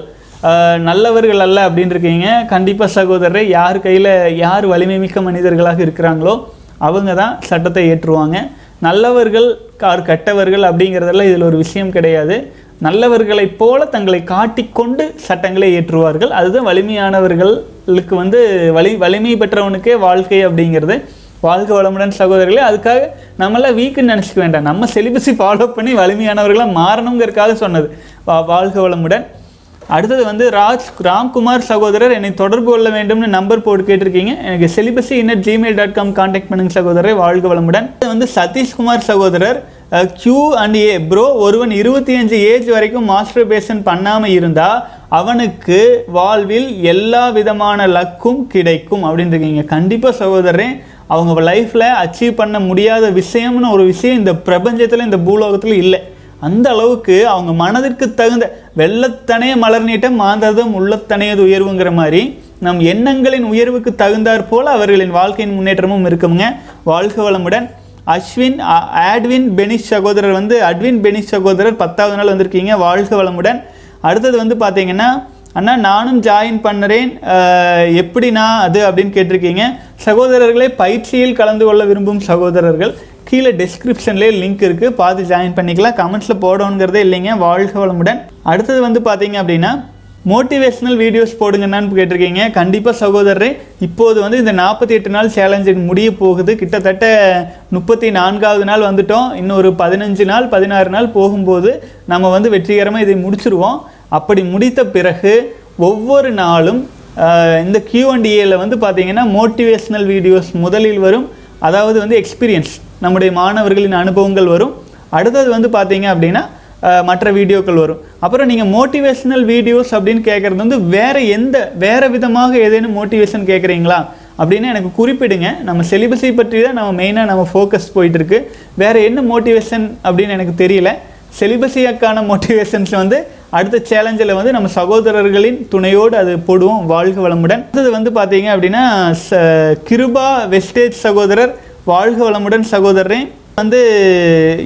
நல்லவர்கள் அல்ல அப்படின்னு இருக்கீங்க கண்டிப்பாக சகோதரரை யார் கையில் யார் வலிமை மிக்க மனிதர்களாக இருக்கிறாங்களோ அவங்க தான் சட்டத்தை ஏற்றுவாங்க. நல்லவர்கள் கார் கெட்டவர்கள் அப்படிங்கிறதெல்லாம் இதில் ஒரு விஷயம் கிடையாது. நல்லவர்களைப் போல தங்களை காட்டிக்கொண்டு சட்டங்களை ஏற்றுவார்கள். அதுதான் வலிமையானவர்களுக்கு வந்து வலி வலிமை பெற்றவனுக்கே வாழ்க்கை அப்படிங்கிறது. வாழ்க்கை வளமுடன் சகோதரர்களே அதுக்காக நம்மளாம் வீக்குன்னு நினச்சிக்க வேண்டாம். நம்ம செலிபஸை ஃபாலோ பண்ணி வலிமையானவர்களாக மாறணுங்கிறதுக்காக சொன்னது. வா- வாழ்க வளமுடன். அடுத்தது வந்து ராஜ் ராம்குமார் சகோதரர் என்னை தொடர்பு கொள்ள வேண்டும்னு நம்பர் போட்டு கேட்டிருக்கீங்க. எனக்கு celibacy inert Gmail dot com contact பண்ணுங்க சகோதரரை. வாழ்க வளமுடன். வந்து சதீஷ்குமார் சகோதரர் கியூ அண்ட் ஏ ப்ரோ ஒருவன் இருபத்தி அஞ்சு ஏஜ் வரைக்கும் மாஸ்டர்பேஷன் பண்ணாமல் இருந்தால் அவனுக்கு வாழ்வில் எல்லா விதமான லக்கும் கிடைக்கும் அப்படின்னு இருக்கீங்க கண்டிப்பாக சகோதரரே அவங்க லைஃப்பில் அச்சீவ் பண்ண முடியாத விஷயம்னு ஒரு விஷயம் இந்த பிரபஞ்சத்தில் இந்த பூலோகத்தில் இல்லை. அந்த அளவுக்கு அவங்க மனதிற்கு தகுந்த வெள்ளத்தனைய மலர் நீட்டம் மாந்ததும் உள்ளத்தனையது உயர்வுங்கிற மாதிரி நம் எண்ணங்களின் உயர்வுக்கு தகுந்தாற் போல் அவர்களின் வாழ்க்கையின் முன்னேற்றமும் இருக்குங்க வாழ்க வளமுடன். அஸ்வின் அ- ஆட்வின் பெனிஷ் சகோதரர் வந்து அட்வின் பெனிஷ் சகோதரர் பத்தாவது நாள் வந்திருக்கீங்க. வாழ்க வளமுடன். அடுத்தது வந்து பார்த்தீங்கன்னா அண்ணா நானும் ஜாயின் பண்ணுறேன் எப்படிண்ணா அது அப்படின்னு கேட்டிருக்கீங்க. சகோதரர்களே பயிற்சியில் கலந்து கொள்ள விரும்பும் சகோதரர்கள். கீழே டிஸ்கிரிப்ஷன்லேயே லிங்க் இருக்குது பார்த்து ஜாயின் பண்ணிக்கலாம். கமெண்ட்ஸில் போடணுங்கிறதே இல்லைங்க. வாழ்க வளமுடன். அடுத்தது வந்து பார்த்தீங்க அப்படின்னா மோட்டிவேஷ்னல் வீடியோஸ் போடுங்கன்னு கேட்டிருக்கீங்க. கண்டிப்பாக சகோதரரே இப்போது வந்து இந்த நாற்பத்தி எட்டு நாள் சேலஞ்சு முடிய போகுது. கிட்டத்தட்ட முப்பத்தி நான்காவது நாள் வந்துட்டோம். இன்னும் ஒரு பதினஞ்சு நாள் பதினாறு நாள் போகும்போது நம்ம வந்து வெற்றிகரமாக இதை முடிச்சிருவோம். அப்படி முடித்த பிறகு ஒவ்வொரு நாளும் இந்த கியூஎன்டிஏல வந்து பார்த்தீங்கன்னா மோட்டிவேஷ்னல் வீடியோஸ் முதலில் வரும். அதாவது வந்து எக்ஸ்பீரியன்ஸ் நம்முடைய மாணவர்களின் அனுபவங்கள் வரும். அடுத்தது வந்து பார்த்தீங்க அப்படின்னா மற்ற வீடியோக்கள் வரும். அப்புறம் நீங்கள் மோட்டிவேஷ்னல் வீடியோஸ் அப்படின்னு கேட்குறது வந்து வேறு எந்த வேறு விதமாக ஏதேனும் மோட்டிவேஷன் கேட்குறீங்களா அப்படின்னு எனக்கு குறிப்பிடுங்க. நம்ம சிலிபஸை பற்றி தான் நம்ம மெயினாக நம்ம ஃபோக்கஸ் போயிட்டுருக்கு. வேறு என்ன மோட்டிவேஷன் அப்படின்னு எனக்கு தெரியல. சிலிபஸியக்கான மோட்டிவேஷன்ஸ் வந்து அடுத்த சேலஞ்சில் வந்து நம்ம சகோதரர்களின் துணையோடு அது போடுவோம் வாழ்க வளமுடன். அடுத்தது வந்து பார்த்தீங்க அப்படின்னா ச- கிருபா வெஸ்டேஜ் சகோதரர் வாழ்க வளமுடன் சகோதரரே. வந்து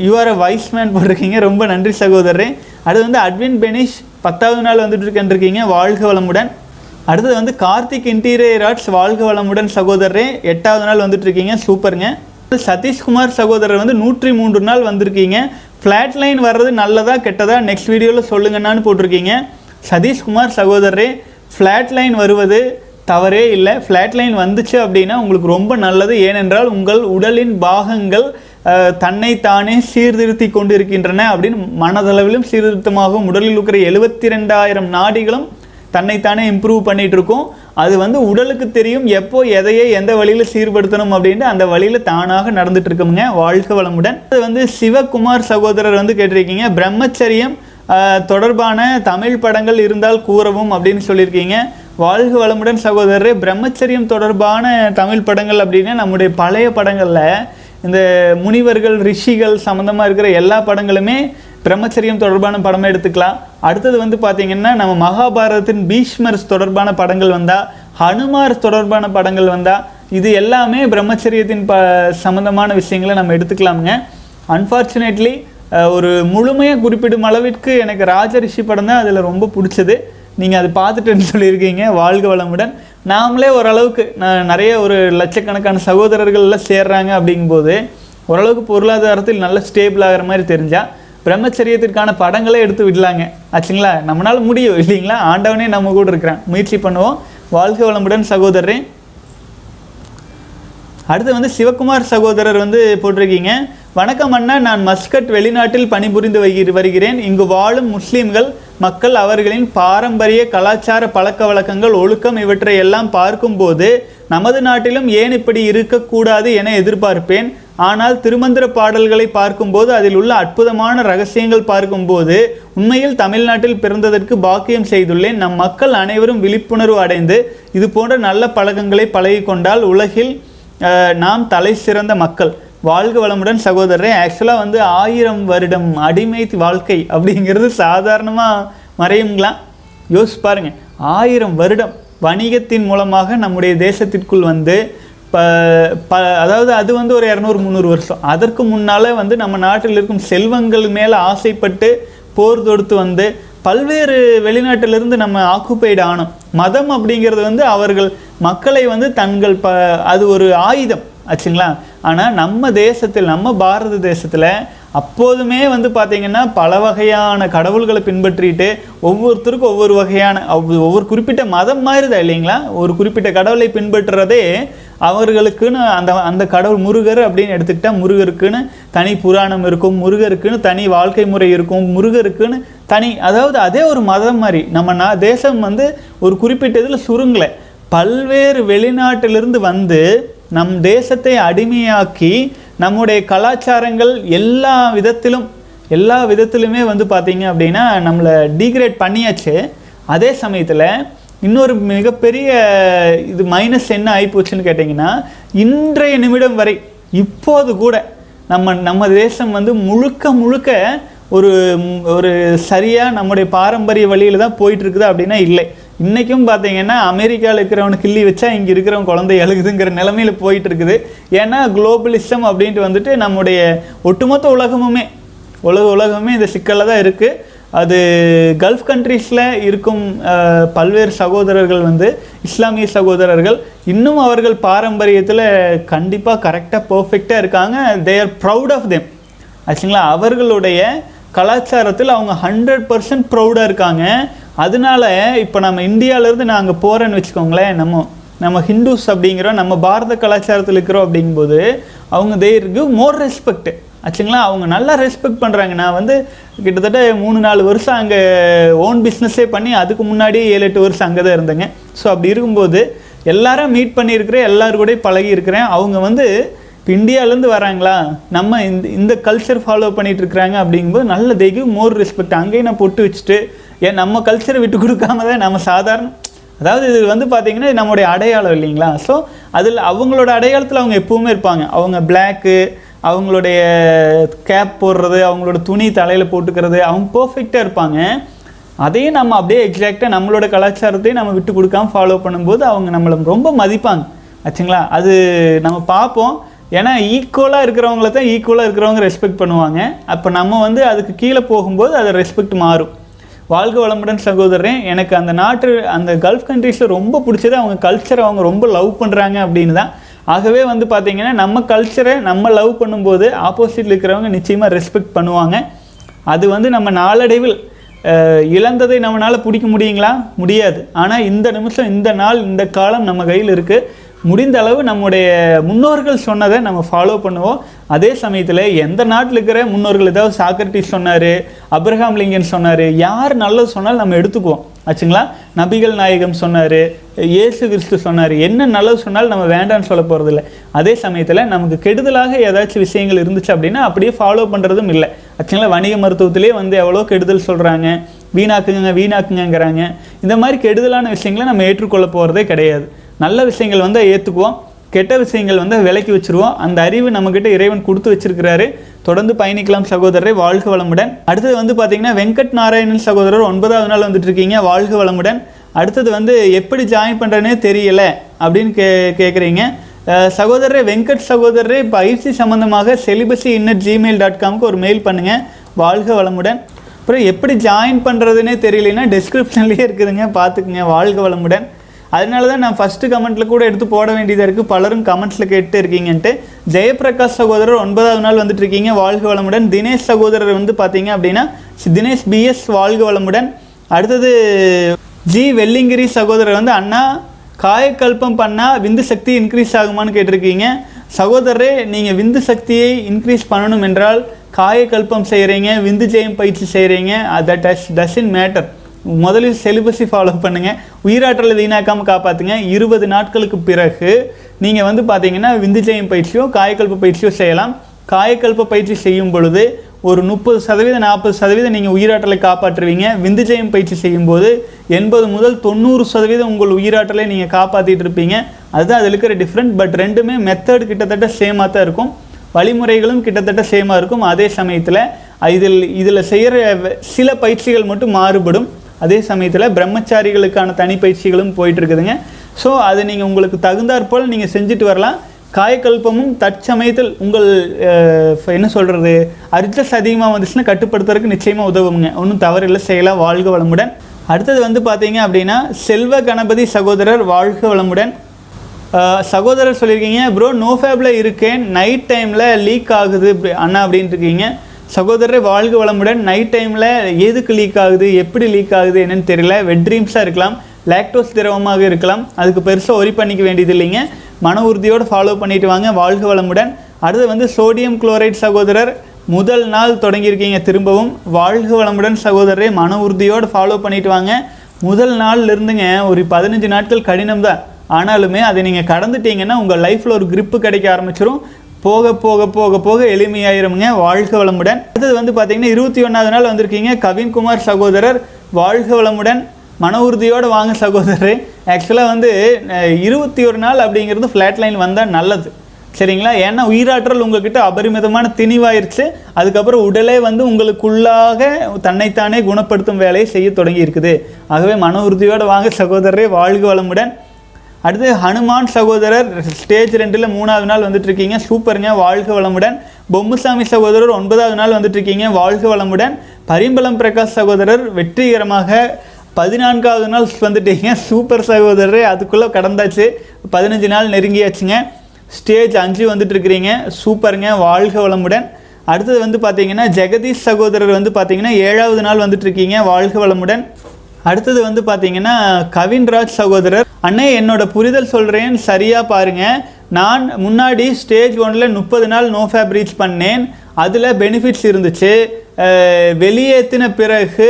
யூஆர் அ வைஸ் மேன் போட்டிருக்கீங்க. ரொம்ப நன்றி சகோதரரே. அடுத்து வந்து அட்வின் பெனிஷ் பத்தாவது நாள் வந்துட்டு இருக்கேன் வாழ்க வளமுடன். அடுத்தது வந்து கார்த்திக் இன்டீரியர் ஆர்ட்ஸ் வாழ்க வளமுடன் சகோதரரே. எட்டாவது நாள் வந்துட்டு இருக்கீங்க சூப்பருங்க சதீஷ்குமார் சகோதரர் வந்து நூற்றி மூன்று நாள் வந்திருக்கீங்க. ஃப்ளாட் லைன் வர்றது நல்லதா கெட்டதா? நெக்ஸ்ட் வீடியோவில் சொல்லுங்கன்னான்னு போட்டிருக்கீங்க. சதீஷ்குமார் சகோதரரே ஃப்ளாட் லைன் வருவது தவறே இல்லை. ஃப்ளாட் லைன் வந்துச்சு அப்படின்னா உங்களுக்கு ரொம்ப நல்லது. ஏனென்றால் உங்கள் உடலின் பாகங்கள் தன்னை தன்னைத்தானே சீர்திருத்தி கொண்டு இருக்கின்றன அப்படின்னு மனதளவிலும் சீர்திருத்தமாகவும் உடலில் இருக்கிற எழுபத்தி ரெண்டாயிரம் நாடிகளும் தன்னைத்தானே இம்ப்ரூவ் பண்ணிகிட்டு இருக்கும். அது வந்து உடலுக்கு தெரியும். எப்போ எதையே எந்த வழியில் சீர்படுத்தணும் அப்படின்ட்டு அந்த வழியில் தானாக நடந்துட்டு இருக்கோமுங்க வாழ்க வளமுடன். அது வந்து சிவகுமார் சகோதரர் வந்து கேட்டிருக்கீங்க. பிரம்மச்சரியம் தொடர்பான தமிழ் படங்கள் இருந்தால் கூறவும் அப்படின்னு சொல்லியிருக்கீங்க. வாழ்க வளமுடன் சகோதரரே பிரம்மச்சரியம் தொடர்பான தமிழ் படங்கள் அப்படின்னா நம்முடைய பழைய படங்களில் இந்த முனிவர்கள் ரிஷிகள் சம்மந்தமாக இருக்கிற எல்லா படங்களுமே பிரம்மச்சரியம் தொடர்பான படமே எடுத்துக்கலாம். அடுத்தது வந்து பார்த்தீங்கன்னா நம்ம மகாபாரதத்தின் பீஷ்மர்ஸ் தொடர்பான படங்கள் வந்தால் ஹனுமார் தொடர்பான படங்கள் வந்தால் இது எல்லாமே பிரம்மச்சரியத்தின் ப சம்மந்தமான விஷயங்களை நம்ம எடுத்துக்கலாமுங்க. அன்ஃபார்ச்சுனேட்லி ஒரு முழுமையாக குறிப்பிடும் அளவிற்கு எனக்கு ராஜரிஷி படம் தான் அதில் ரொம்ப பிடிச்சது. நீங்கள் அது பார்த்துட்டுன்னு சொல்லியிருக்கீங்க. வாழ்க வளமுடன். நாமளே ஓரளவுக்கு நான் நிறைய ஒரு லட்சக்கணக்கான சகோதரர்கள் எல்லாம் சேர்றாங்க அப்படிங்கும்போது ஓரளவுக்கு பொருளாதாரத்தில் நல்ல ஸ்டேபிள் ஆகிற மாதிரி தெரிஞ்சால் பிரம்மச்சரியத்திற்கான படங்களே எடுத்து விடலாங்க. ஆச்சுங்களா? நம்மளால் முடியும் இல்லைங்களா? ஆண்டவனே நம்ம கூட இருக்கிறான். முயற்சி பண்ணுவோம். வாழ்க வளமுடன் சகோதரரே. அடுத்து வந்து சிவகுமார் சகோதரர் வந்து போட்டிருக்கீங்க. வணக்கம் அண்ணா நான் மஸ்கட் வெளிநாட்டில் பணிபுரிந்து வருகிறேன். இங்கு வாழும் முஸ்லிம்கள் மக்கள் அவர்களின் பாரம்பரிய கலாச்சார பழக்க வழக்கங்கள் ஒழுக்கம் இவற்றை எல்லாம் பார்க்கும்போது நமது நாட்டிலும் ஏன் இப்படி இருக்கக்கூடாது என எதிர்பார்ப்பேன். ஆனால் திருமந்திர பாடல்களை பார்க்கும்போது அதில் உள்ள அற்புதமான ரகசியங்கள் பார்க்கும்போது உண்மையில் தமிழ்நாட்டில் பிறந்ததற்கு பாக்கியம் செய்துள்ளேன். நம் மக்கள் அனைவரும் விழிப்புணர்வு அடைந்து இது போன்ற நல்ல பழக்கங்களை பழகிக்கொண்டால் உலகில் நாம் தலை சிறந்த மக்கள். வாழ்க வளமுடன் சகோதரரே. ஆக்சுவலாக வந்து ஆயிரம் வருடம் அடிமை வாழ்க்கை அப்படிங்கிறது சாதாரணமாக மறையுங்களா? யோசிச்சு பாருங்க. ஆயிரம் வருடம் வணிகத்தின் மூலமாக நம்முடைய தேசத்திற்குள் வந்து ப ப அதாவது அது வந்து ஒரு இரநூறு முந்நூறு வருஷம். அதற்கு முன்னால் வந்து நம்ம நாட்டில் இருக்கும் செல்வங்கள் மேலே ஆசைப்பட்டு போர் தொடுத்து வந்து பல்வேறு வெளிநாட்டிலிருந்து நம்ம ஆக்குப்பைடு ஆனோம். மதம் அப்படிங்கிறது வந்து அவர்கள் மக்களை வந்து தங்கள் ப அது ஒரு ஆயுதம். ஆச்சுங்களா? ஆனால் நம்ம தேசத்தில் நம்ம பாரத தேசத்தில் அப்போதுமே வந்து பார்த்திங்கன்னா பல வகையான கடவுள்களை பின்பற்றிட்டு ஒவ்வொருத்தருக்கும் ஒவ்வொரு வகையான ஒவ்வொரு ஒவ்வொரு குறிப்பிட்ட மதம் மாதிரி தான் இல்லைங்களா? ஒரு குறிப்பிட்ட கடவுளை பின்பற்றுறதே அவர்களுக்குன்னு அந்த அந்த கடவுள் முருகர் அப்படின்னு எடுத்துக்கிட்டால் முருகருக்குன்னு தனி புராணம் இருக்கும் முருகருக்குன்னு தனி வாழ்க்கை முறை இருக்கும் முருகருக்குன்னு தனி அதாவது அதே ஒரு மதம் மாதிரி நம்ம நான் தேசம் வந்து ஒரு குறிப்பிட்ட இதில் சுருங்கலை. பல்வேறு வெளிநாட்டிலிருந்து வந்து நம் தேசத்தை அடிமையாக்கி நம்முடைய கலாச்சாரங்கள் எல்லா விதத்திலும் எல்லா விதத்திலுமே வந்து பார்த்தீங்க அப்படின்னா நம்மளை டீக்ரேட் பண்ணியாச்சு. அதே சமயத்தில் இன்னொரு மிகப்பெரிய இது மைனஸ் என்ன ஆகிப்போச்சுன்னு கேட்டிங்கன்னா இன்றைய நிமிடம் வரை இப்போது கூட நம்ம நம்ம தேசம் வந்து முழுக்க முழுக்க ஒரு ஒரு சரியாக நம்முடைய பாரம்பரிய வழியில் தான் போயிட்டுருக்குது அப்படின்னா இல்லை. இன்றைக்கும் பார்த்தீங்கன்னா அமெரிக்காவில் இருக்கிறவனை கிள்ளி வச்சா இங்கே இருக்கிறவன் குழந்தை எழுகுதுங்கிற நிலமையில போயிட்டு இருக்குது ஏன்னா குளோபலிசம் அப்படின்ட்டு வந்துட்டு நம்முடைய ஒட்டுமொத்த உலகமுமே உலக உலகமே இந்த சிக்கலில் தான் இருக்குது அது கல்ஃப் கண்ட்ரீஸில் இருக்கும் பல்வேறு சகோதரர்கள் வந்து இஸ்லாமிய சகோதரர்கள் இன்னும் அவர்கள் பாரம்பரியத்தில் கண்டிப்பாக கரெக்டாக பர்ஃபெக்டாக இருக்காங்க. They are proud of them ஆச்சுங்களா? அவர்களுடைய கலாச்சாரத்தில் அவங்க ஹண்ட்ரட் பர்சன்ட் ப்ரௌடாக இருக்காங்க. அதனால இப்போ நம்ம இந்தியாவிலேருந்து நான் அங்கே போகிறேன்னு வச்சுக்கோங்களேன் நம்ம நம்ம ஹிந்துஸ் அப்படிங்கிறோம் நம்ம பாரத கலாச்சாரத்தில் இருக்கிறோம் அப்படிங்கும்போது அவங்க தேருக்கு மோர் ரெஸ்பெக்ட் ஆச்சுங்களா? அவங்க நல்லா ரெஸ்பெக்ட் பண்ணுறாங்க நான் வந்து கிட்டத்தட்ட மூணு நாலு வருஷம் அங்கே ஓன் பிஸ்னஸே பண்ணி அதுக்கு முன்னாடி ஏழு எட்டு வருஷம் அங்கே தான் இருந்தேங்க. ஸோ அப்படி இருக்கும்போது எல்லாரும் மீட் பண்ணியிருக்கிறேன் எல்லாரு கூட பழகி இருக்கிறேன் அவங்க வந்து இப்போ இந்தியாவிலேருந்து வராங்களா? நம்ம இந்த இந்த கல்ச்சர் ஃபாலோ பண்ணிட்டு இருக்கிறாங்க அப்படிங்கும்போது நல்ல தெய்வம் மோர் ரெஸ்பெக்ட் அங்கேயும் நான் பொட்டு வச்சுட்டு ஏன் நம்ம கல்ச்சரை விட்டு கொடுக்காம தான் நம்ம சாதாரண அதாவது இது வந்து பார்த்திங்கன்னா நம்மளுடைய அடையாளம் இல்லைங்களா? ஸோ அதில் அவங்களோட அடையாளத்தில் அவங்க எப்பவுமே இருப்பாங்க. அவங்க பிளாக்கு அவங்களுடைய கேப் போடுறது அவங்களோட துணி தலையில் போட்டுக்கிறது அவங்க பர்ஃபெக்டாக இருப்பாங்க. அதையும் நம்ம அப்படியே எக்ஸாக்டாக நம்மளோட கலாச்சாரத்தையும் நம்ம விட்டு கொடுக்காம ஃபாலோ பண்ணும்போது அவங்க நம்மளை ரொம்ப மதிப்பாங்க. ஆச்சுங்களா? அது நம்ம பார்ப்போம். ஏன்னா ஈக்குவலாக இருக்கிறவங்கள தான் ஈக்குவலாக இருக்கிறவங்க ரெஸ்பெக்ட் பண்ணுவாங்க. அப்போ நம்ம வந்து அதுக்கு கீழே போகும்போது அதை ரெஸ்பெக்ட் மாறும். வாழ்க வளமுடன் சகோதரன் எனக்கு அந்த நாட்டு அந்த கல்ஃப் கண்ட்ரீஸில் ரொம்ப பிடிச்சது அவங்க கல்ச்சரை அவங்க ரொம்ப லவ் பண்ணுறாங்க அப்படின்னு தான். ஆகவே வந்து பார்த்திங்கன்னா நம்ம கல்ச்சரை நம்ம லவ் பண்ணும்போது ஆப்போசிட்டில் இருக்கிறவங்க நிச்சயமாக ரெஸ்பெக்ட் பண்ணுவாங்க. அது வந்து நம்ம நாளடைவில் இழந்ததை நம்மளால் பிடிக்க முடியுங்களா? முடியாது. ஆனால் இந்த நிமிஷம் இந்த நாள் இந்த காலம் நம்ம கையில் இருக்குது முடிந்த அளவு நம்முடைய முன்னோர்கள் சொன்னதை நம்ம ஃபாலோ பண்ணுவோம். அதே சமயத்தில் எந்த நாட்டில் இருக்கிற முன்னோர்கள் ஏதாவது சாக்ரட்டிஸ் சொன்னார் அப்ரஹாம் லிங்கன் சொன்னார் யார் நல்லது சொன்னாலும் நம்ம எடுத்துக்குவோம். ஆச்சுங்களா? நபிகள் நாயகம் சொன்னார் இயேசு கிறிஸ்து சொன்னார் என்ன நல்லது சொன்னாலும் நம்ம வேண்டாம்னு சொல்ல போகிறதில்ல அதே சமயத்தில் நமக்கு கெடுதலாக ஏதாச்சும் விஷயங்கள் இருந்துச்சு அப்படின்னா அப்படியே ஃபாலோ பண்ணுறதும் இல்லை. ஆச்சுங்களா? வணிக மருத்துவத்திலே வந்து எவ்வளோ கெடுதல் சொல்கிறாங்க வீணாக்குங்க வீணாக்குங்கிறாங்க இந்த மாதிரி கெடுதலான விஷயங்களை நம்ம ஏற்றுக்கொள்ள போகிறதே கிடையாது. நல்ல விஷயங்கள் வந்து ஏற்றுக்குவோம் கெட்ட விஷயங்கள் வந்து விலக்கி வச்சிருவோம். அந்த அறிவு நம்மக்கிட்ட இறைவன் கொடுத்து வச்சிருக்கிறாரு. தொடர்ந்து பயணிக்கலாம் சகோதரரை வாழ்க வளமுடன். அடுத்தது வந்து பார்த்தீங்கன்னா வெங்கட் நாராயணன் சகோதரர் ஒன்பதாவது நாள் வந்துட்டு இருக்கீங்க வாழ்க வளமுடன். அடுத்தது வந்து எப்படி ஜாயின் பண்ணுறேனே தெரியல அப்படின்னு கே கேட்குறீங்க சகோதரரே வெங்கட் சகோதரரே பயிற்சி சம்மந்தமாக செலிபஸி இன்னட் ஜிமெயில் டாட் காம்க்கு ஒரு மெயில் பண்ணுங்கள் வாழ்க வளமுடன். அப்புறம் எப்படி ஜாயின் பண்ணுறதுனே தெரியலைன்னா டிஸ்கிரிப்ஷன்லேயே இருக்குதுங்க. பார்த்துக்குங்க வாழ்க வளமுடன். அதனால தான் நான் ஃபஸ்ட்டு கமெண்ட்டில் கூட எடுத்து போட வேண்டியதாக இருக்குது பலரும் கமெண்ட்ஸில் கேட்டு இருக்கீங்கன்ட்டு. ஜெயபிரகாஷ் சகோதரர் ஒன்பதாவது நாள் வந்துட்டு இருக்கீங்க வாழ்க வளமுடன். தினேஷ் சகோதரர் வந்து பார்த்தீங்க அப்படின்னா தினேஷ் பிஎஸ் வாழ்க வளமுடன். அடுத்தது ஜி வெள்ளிங்கிரி சகோதரர் வந்து அண்ணா காயக்கல்பம் பண்ணால் விந்து சக்தி இன்க்ரீஸ் ஆகுமான்னு கேட்டிருக்கீங்க. சகோதரரே நீங்கள் விந்து சக்தியை இன்க்ரீஸ் பண்ணணும் என்றால் காயக்கல்பம் செய்கிறீங்க விந்து ஜெயம் பயிற்சி செய்கிறீங்க that does doesn't matter முதலில் செலிபஸை ஃபாலோ பண்ணுங்கள் உயிராற்றலை வீணாக்காமல் காப்பாற்றுங்க இருபது நாட்களுக்கு பிறகு நீங்கள் வந்து பார்த்தீங்கன்னா விந்து ஜெயம் பயிற்சியோ காயக்கல்ப பயிற்சியோ செய்யலாம். காயக்கல்ப பயிற்சி செய்யும் பொழுது ஒரு முப்பது சதவீதம் நாற்பது சதவீதம் நீங்கள் உயிராற்றலை காப்பாற்றுவீங்க. விந்து ஜெயம் பயிற்சி செய்யும்போது எண்பது முதல் தொண்ணூறு சதவீதம் உங்கள் உயிராற்றலை நீங்கள் காப்பாற்றிட்டு இருப்பீங்க. அதுதான் அதில் இருக்கிற டிஃப்ரெண்ட் பட் ரெண்டுமே மெத்தட் கிட்டத்தட்ட சேமாக தான் இருக்கும். வழிமுறைகளும் கிட்டத்தட்ட சேமாக இருக்கும். அதே சமயத்தில் இதில் இதில் செய்கிற சில பயிற்சிகள் மட்டும் மாறுபடும். அதே சமயத்தில் பிரம்மச்சாரிகளுக்கான தனிப்பயிற்சிகளும் போயிட்டுருக்குதுங்க. போயிட்டு இருக்குதுங்க ஸோ அது நீங்கள் உங்களுக்கு தகுந்தாற்போல் நீங்கள் செஞ்சுட்டு வரலாம். காயக்கல்பமும் தற்சமயத்தில் உங்கள் என்ன சொல்கிறது அர்ஜஸ் அதிகமாக வந்துச்சுன்னா கட்டுப்படுத்துறதுக்கு நிச்சயமாக உதவுங்க. ஒன்றும் தவறில்லை. செய்யலாம் வாழ்க வளமுடன். அடுத்தது வந்து பார்த்தீங்க அப்படின்னா செல்வ கணபதி சகோதரர் வாழ்க வளமுடன். சகோதரர் சொல்லியிருக்கீங்க ப்ரோ நோ ஃபேபில் இருக்கேன். நைட் டைமில் லீக் ஆகுது இப்படி- அண்ணா அப்படின்ட்டு இருக்கீங்க. சகோதரரை வாழ்க வளமுடன். நைட் டைமில் எதுக்கு லீக் ஆகுது? எப்படி லீக் ஆகுது என்னன்னு தெரியல. வெட் ட்ரீம்ஸாக இருக்கலாம். லாக்டோஸ் திரவமாக இருக்கலாம். அதுக்கு பெருசாக ஒரி பண்ணிக்க வேண்டியது இல்லைங்க. மன உறுதியோடு ஃபாலோ பண்ணிட்டு வாங்க. வாழ்க வளமுடன். அடுத்து வந்து சோடியம் குளோரைட் சகோதரர் முதல் நாள் தொடங்கியிருக்கீங்க திரும்பவும். வாழ்க வளமுடன் சகோதரரை மன உறுதியோடு ஃபாலோ பண்ணிட்டு வாங்க. முதல் நாள்ல இருந்துங்க ஒரு பதினஞ்சு நாட்கள் கடினம் தான் ஆனாலுமே அதை நீங்கள் கடந்துட்டீங்கன்னா உங்கள் லைஃப்பில் ஒரு க்ரிப்பு கிடைக்க ஆரம்பிச்சிடும் போக போக போக போக எளிமையாயிருங்க வாழ்க வளமுடன். அடுத்தது வந்து பார்த்தீங்கன்னா இருபத்தி ஒன்றாவது நாள் வந்திருக்கீங்க. கவின்குமார் சகோதரர் வாழ்க வளமுடன். மன உறுதியோடு வாங்க சகோதரர். ஆக்சுவலாக வந்து இருபத்தி ஒரு நாள் அப்படிங்கிறது ஃப்ளாட் லைன் வந்தால் நல்லது. சரிங்களா? ஏன்னா உயிராற்றல் உங்ககிட்ட அபரிமிதமான திணிவாயிருச்சு. அதுக்கப்புறம் உடலே வந்து உங்களுக்குள்ளாக தன்னைத்தானே குணப்படுத்தும் வேலையை செய்ய தொடங்கி இருக்குது ஆகவே மன உறுதியோடு வாங்க சகோதரரே வாழ்க வளமுடன். அடுத்து ஹனுமான் சகோதரர் ஸ்டேஜ் ரெண்டில் மூணாவது நாள் வந்துட்டுருக்கீங்க. சூப்பருங்க. வாழ்க வளமுடன். பொம்முசாமி சகோதரர் ஒன்பதாவது நாள் வந்துட்டுருக்கீங்க. வாழ்க வளமுடன். பரிம்பளம் பிரகாஷ் சகோதரர் வெற்றிகரமாக பதினான்காவது நாள் வந்துட்டீங்க. சூப்பர் சகோதரர் அதுக்குள்ளே கடந்தாச்சு. பதினஞ்சு நாள் நெருங்கியாச்சுங்க. ஸ்டேஜ் அஞ்சு வந்துட்டு இருக்கிறீங்க சூப்பருங்க. வாழ்க வளமுடன். அடுத்தது வந்து பார்த்தீங்கன்னா ஜெகதீஷ் சகோதரர் வந்து பார்த்தீங்கன்னா ஏழாவது நாள் வந்துட்டு இருக்கீங்க வாழ்க வளமுடன். அடுத்தது வந்து பார்த்தீங்கன்னா கவின்ராஜ் சகோதரர். அண்ணே என்னோட புரிதல் சொல்கிறேன் சரியாக பாருங்கள் நான் முன்னாடி ஸ்டேஜ் ஒன்ல முப்பது நாள் நோ ஃபேப்ரிக்ஸ் பண்ணேன். அதில் பெனிஃபிட்ஸ் இருந்துச்சு. வெளியேற்றின பிறகு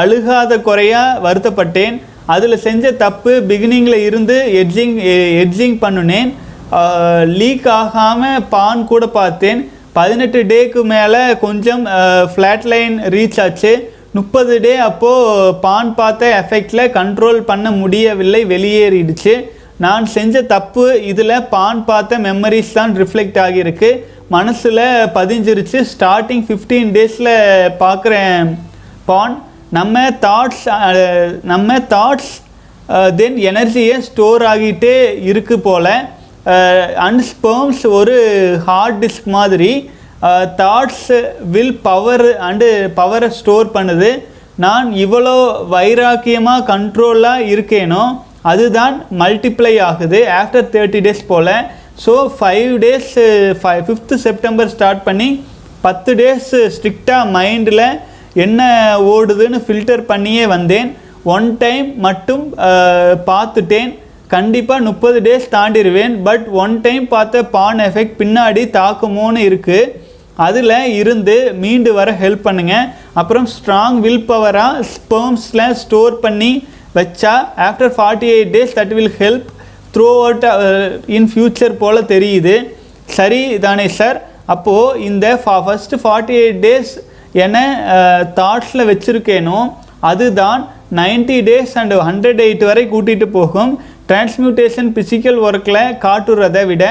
அழுகாத குறையாக வருத்தப்பட்டேன். அதில் செஞ்ச தப்பு பிகினிங்கில் இருந்து எட்ஜிங் எட்ஜிங் பண்ணினேன். லீக் ஆகாமல் பான் கூட பார்த்தேன். பதினெட்டு டேக்கு மேலே கொஞ்சம் ஃப்ளாட் லைன் ரீச் ஆச்சு. முப்பது டே அப்போது பான் பார்த்த எஃபெக்டில் கண்ட்ரோல் பண்ண முடியவில்லை வெளியேறிடுச்சு. நான் செஞ்ச தப்பு இதில் பான் பார்த்த மெமரிஸ் தான் ரிஃப்ளெக்ட் ஆகியிருக்கு. மனசில் பதிஞ்சிருச்சு. ஸ்டார்டிங் ஃபிஃப்டீன் டேஸில் பார்க்குறேன் பான். நம்ம தாட்ஸ் நம்ம தாட்ஸ் தென் எனர்ஜியை ஸ்டோர் ஆகிட்டே இருக்குது போல். அண்ட் ஒரு ஹார்ட் டிஸ்க் மாதிரி. தாட்ஸ் வில் பவர் அண்டு பவரை ஸ்டோர் பண்ணுது நான் இவ்வளோ வைராக்கியமாக கண்ட்ரோலாக இருக்கேனோ அதுதான் மல்டிப்ளை ஆகுது ஆஃப்டர் தேர்ட்டி டேஸ் போல் so five days five fifth September start பண்ணி பத்து டேஸ் ஸ்ட்ரிக்டாக மைண்டில் என்ன ஓடுதுன்னு ஃபில்டர் பண்ணியே வந்தேன் ஒன் டைம் மட்டும் பார்த்துட்டேன் கண்டிப்பாக முப்பது டேஸ் தாண்டிடுவேன் பட் ஒன் டைம் பார்த்த பான் எஃபெக்ட் பின்னாடி தாக்குமோன்னு இருக்குது அதில் இருந்து மீண்டு வர ஹெல்ப் பண்ணுங்கள் அப்புறம் ஸ்ட்ராங் வில் பவராக ஸ்பெர்ம்ஸில் ஸ்டோர் பண்ணி வச்சா after forty eight days that will help throughout in future போல் தெரியுது. சரி தானே சார் அப்போது இந்த ஃபா ஃபஸ்ட்டு ஃபார்ட்டி எயிட் டேஸ் என தாட்ஸில் வச்சுருக்கேனோ அதுதான் 90 டேஸ் அண்ட் ஹண்ட்ரட் எயிட் வரை கூட்டிகிட்டு போகும். டிரான்ஸ்மியூட்டேஷன் ஃபிசிக்கல் ஒர்க்கில் காட்டுறதை விட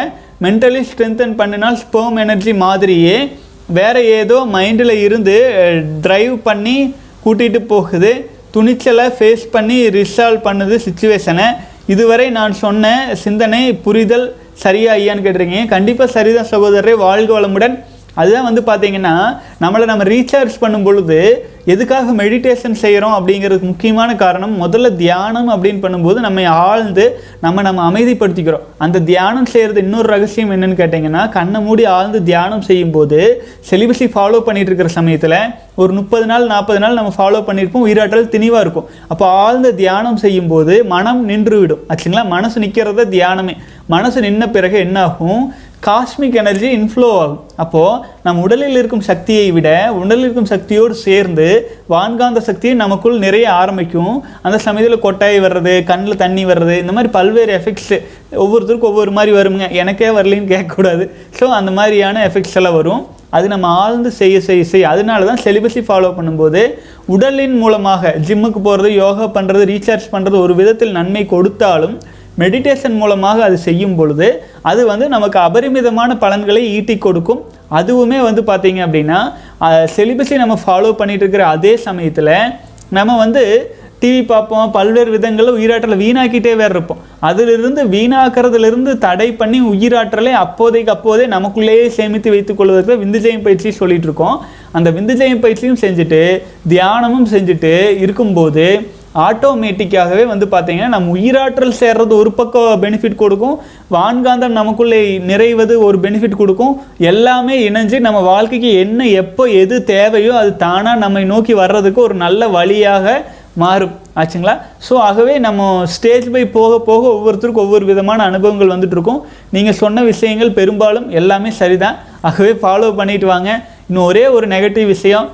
மென்டலி ஸ்ட்ரென்தன் பண்ணினால் ஸ்பேம் எனர்ஜி மாதிரியே வேறு ஏதோ மைண்டில் இருந்து ட்ரைவ் பண்ணி கூட்டிகிட்டு போகுது. துணிச்சலை ஃபேஸ் பண்ணி ரிசால்வ் பண்ணுது சுச்சுவேஷனை இதுவரை நான் சொன்ன சிந்தனை புரிதல் சரியா ஐயான்னு கேட்டிருக்கீங்க. கண்டிப்பாக சரிதான் சகோதரரே. வாழ்க வளமுடன். அதுதான் வந்து பார்த்தீங்கன்னா நம்மளை நம்ம ரீசார்ஜ் பண்ணும் பொழுது எதுக்காக மெடிடேஷன் செய்கிறோம் அப்படிங்கிறதுக்கு முக்கியமான காரணம் முதல்ல தியானம் அப்படின்னு பண்ணும்போது நம்ம ஆழ்ந்து நம்ம நம்ம அமைதிப்படுத்திக்கிறோம். அந்த தியானம் செய்கிறது இன்னொரு ரகசியம் என்னன்னு கேட்டிங்கன்னா கண்ணை மூடி ஆழ்ந்து தியானம் செய்யும்போது செலிபஸை ஃபாலோ பண்ணிட்டு இருக்கிற சமயத்தில் ஒரு முப்பது நாள் நாற்பது நாள் நம்ம ஃபாலோ பண்ணியிருப்போம் உயிராற்றல் திணிவாக இருக்கும். அப்போ ஆழ்ந்த தியானம் செய்யும்போது மனம் நின்று விடும் ஆச்சுங்களா? மனசு நிற்கிறத தியானமே. மனசு நின்ன பிறகு என்னாகும்? காஸ்மிக் எனர்ஜி இன்ஃப்ளோ ஆகும் அப்போது நம் உடலில் இருக்கும் சக்தியை விட உடலில் இருக்கும் சக்தியோடு சேர்ந்து வான்காந்த சக்தி நமக்குள் நிறைய ஆரம்பிக்கும். அந்த சமயத்தில் கொட்டாய் வர்றது கண்ணில் தண்ணி வர்றது இந்த மாதிரி பல்வேறு எஃபெக்ட்ஸு ஒவ்வொருத்தருக்கும் ஒவ்வொரு மாதிரி வருங்க. எனக்கே வரலைன்னு கேட்கக்கூடாது. ஸோ அந்த மாதிரியான எஃபெக்ட்ஸ் எல்லாம் வரும். அது நம்ம ஆழ்ந்து செய்ய செய்ய செய்ய அதனால தான் செலிபஸை ஃபாலோ பண்ணும்போது உடலின் மூலமாக ஜிம்முக்கு போகிறது யோகா பண்ணுறது ரீசார்ஜ் பண்ணுறது ஒரு விதத்தில் நன்மை கொடுத்தாலும் மெடிடேஷன் மூலமாக அது செய்யும் பொழுது அது வந்து நமக்கு அபரிமிதமான பலன்களை ஈட்டி கொடுக்கும். அதுவுமே வந்து பார்த்திங்க அப்படின்னா செலிபஸை நம்ம ஃபாலோ பண்ணிகிட்டு இருக்கிற அதே சமயத்தில் நம்ம வந்து டிவி பார்ப்போம் பல்வேறு விதங்களில் உயிராற்றலை வீணாக்கிட்டே வேறு இருப்போம். அதிலிருந்து வீணாக்கிறதுலேருந்து தடை பண்ணி உயிராற்றலை அப்போதைக்கு அப்போதே நமக்குள்ளேயே சேமித்து வைத்துக் கொள்வதற்கு விந்துஜயம் பயிற்சி சொல்லிகிட்டு இருக்கோம் அந்த விந்துஜயம் பயிற்சியும் செஞ்சுட்டு தியானமும் செஞ்சுட்டு இருக்கும்போது ஆட்டோமேட்டிக்காகவே வந்து பார்த்தீங்கன்னா நம்ம உயிராற்றல் சேர்றது ஒரு பக்கம் பெனிஃபிட் கொடுக்கும். வான்காந்தம் நமக்குள்ளே நிறைவது ஒரு பெனிஃபிட் கொடுக்கும். எல்லாமே இணைஞ்சு நம்ம வாழ்க்கைக்கு என்ன எப்போ எது தேவையோ அது தானாக நம்மை நோக்கி வர்றதுக்கு ஒரு நல்ல வழியாக மாறும். ஆச்சுங்களா? ஸோ ஆகவே நம்ம ஸ்டேஜ் பை போக போக ஒவ்வொருத்தருக்கும் ஒவ்வொரு விதமான அனுபவங்கள் வந்துட்டு இருக்கும். நீங்கள் சொன்ன விஷயங்கள் பெரும்பாலும் எல்லாமே சரிதான். ஆகவே ஃபாலோ பண்ணிட்டு வாங்க. இன்னும் ஒரே ஒரு நெகட்டிவ் விஷயம்.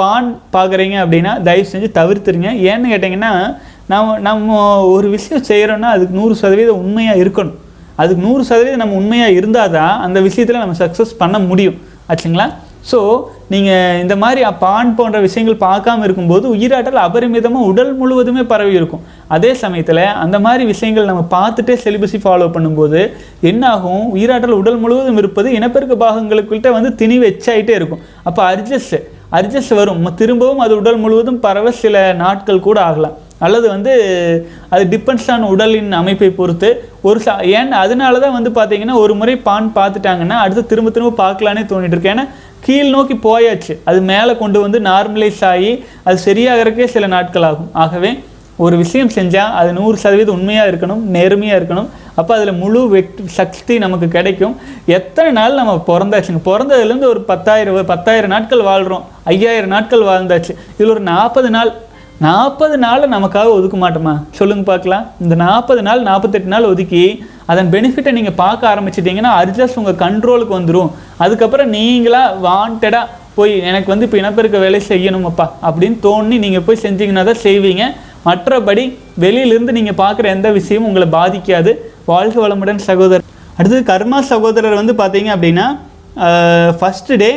பான் பார்க்குறீங்க அப்படின்னா தயவு செஞ்சு தவிர்த்துருங்க. ஏன்னு கேட்டிங்கன்னா நம்ம நம்ம ஒரு விஷயம் செய்கிறோன்னா அதுக்கு நூறு சதவீதம் உண்மையாக இருக்கணும். அதுக்கு நூறு சதவீதம் நம்ம உண்மையாக இருந்தால் தான் அந்த விஷயத்தில் நம்ம சக்ஸஸ் பண்ண முடியும். ஆச்சுங்களா? ஸோ நீங்கள் இந்த மாதிரி பான் போன்ற விஷயங்கள் பார்க்காம இருக்கும்போது உயிராட்டல் அபரிமிதமாக உடல் முழுவதுமே பரவி இருக்கும். அதே சமயத்தில் அந்த மாதிரி விஷயங்கள் நம்ம பார்த்துட்டே செலிபஸி ஃபாலோ பண்ணும்போது என்னாகும்? உயிராட்டல் உடல் முழுவதும் இருப்பது இனப்பெருக்க பாகங்களுக்குள்கிட்ட வந்து திணிவு எச்சாயிட்டே இருக்கும். அப்போ அட்ஜஸ்ட் அட்ஜஸ்ட் வரும். திரும்பவும் அது உடல் முழுவதும் பரவ சில நாட்கள் கூட ஆகலாம். அல்லது வந்து அது டிபெண்ட்ஸ் ஆன் உடலின் அமைப்பை பொறுத்து. ஒரு சா ஏன் அதனால தான் வந்து பார்த்தீங்கன்னா ஒரு முறை பான் பார்த்துட்டாங்கன்னா அடுத்து திரும்ப திரும்ப பார்க்கலான்னே தோணிட்டு இருக்கு. ஏன்னா கீழ் நோக்கி போயாச்சு. அது மேலே கொண்டு வந்து நார்மலைஸ் ஆகி அது சரியாகிறதுக்கே சில நாட்கள் ஆகும். ஆகவே ஒரு விஷயம் செஞ்சால் அது நூறு சதவீதம் உண்மையாக இருக்கணும் நேர்மையாக இருக்கணும். அப்போ அதில் முழு வெட் சக்தி நமக்கு கிடைக்கும். எத்தனை நாள் நம்ம பிறந்தாச்சுங்க. பிறந்ததுலேருந்து ஒரு பத்தாயிரம் பத்தாயிரம் நாட்கள் வாழ்கிறோம் ஐயாயிரம் நாட்கள் வாழ்ந்தாச்சு. இதில் ஒரு நாற்பது நாள் நாற்பது நாளை நமக்காக ஒதுக்க மாட்டோமா? சொல்லுங்க பார்க்கலாம். இந்த நாற்பது நாள் நாற்பத்தெட்டு நாள் ஒதுக்கி அதன் பெனிஃபிட்டை நீங்கள் பார்க்க ஆரம்பிச்சிட்டிங்கன்னா அட்ஜஸ்ட் உங்கள் கண்ட்ரோலுக்கு வந்துடும் அதுக்கப்புறம் நீங்களாக வாண்டடாக போய் எனக்கு வந்து இப்போ இனப்பெருக்க வேலை செய்யணுமப்பா அப்படின்னு தோணி நீங்கள் போய் செஞ்சீங்கன்னா தான் செய்வீங்க. மற்றபடி வெளியிலிருந்து நீங்கள் பார்க்குற எந்த விஷயமும் உங்களை பாதிக்காது. வாழ்க வளமுடன் சகோதரர். அடுத்தது கர்மா சகோதரர் வந்து பார்த்தீங்க அப்படின்னா first day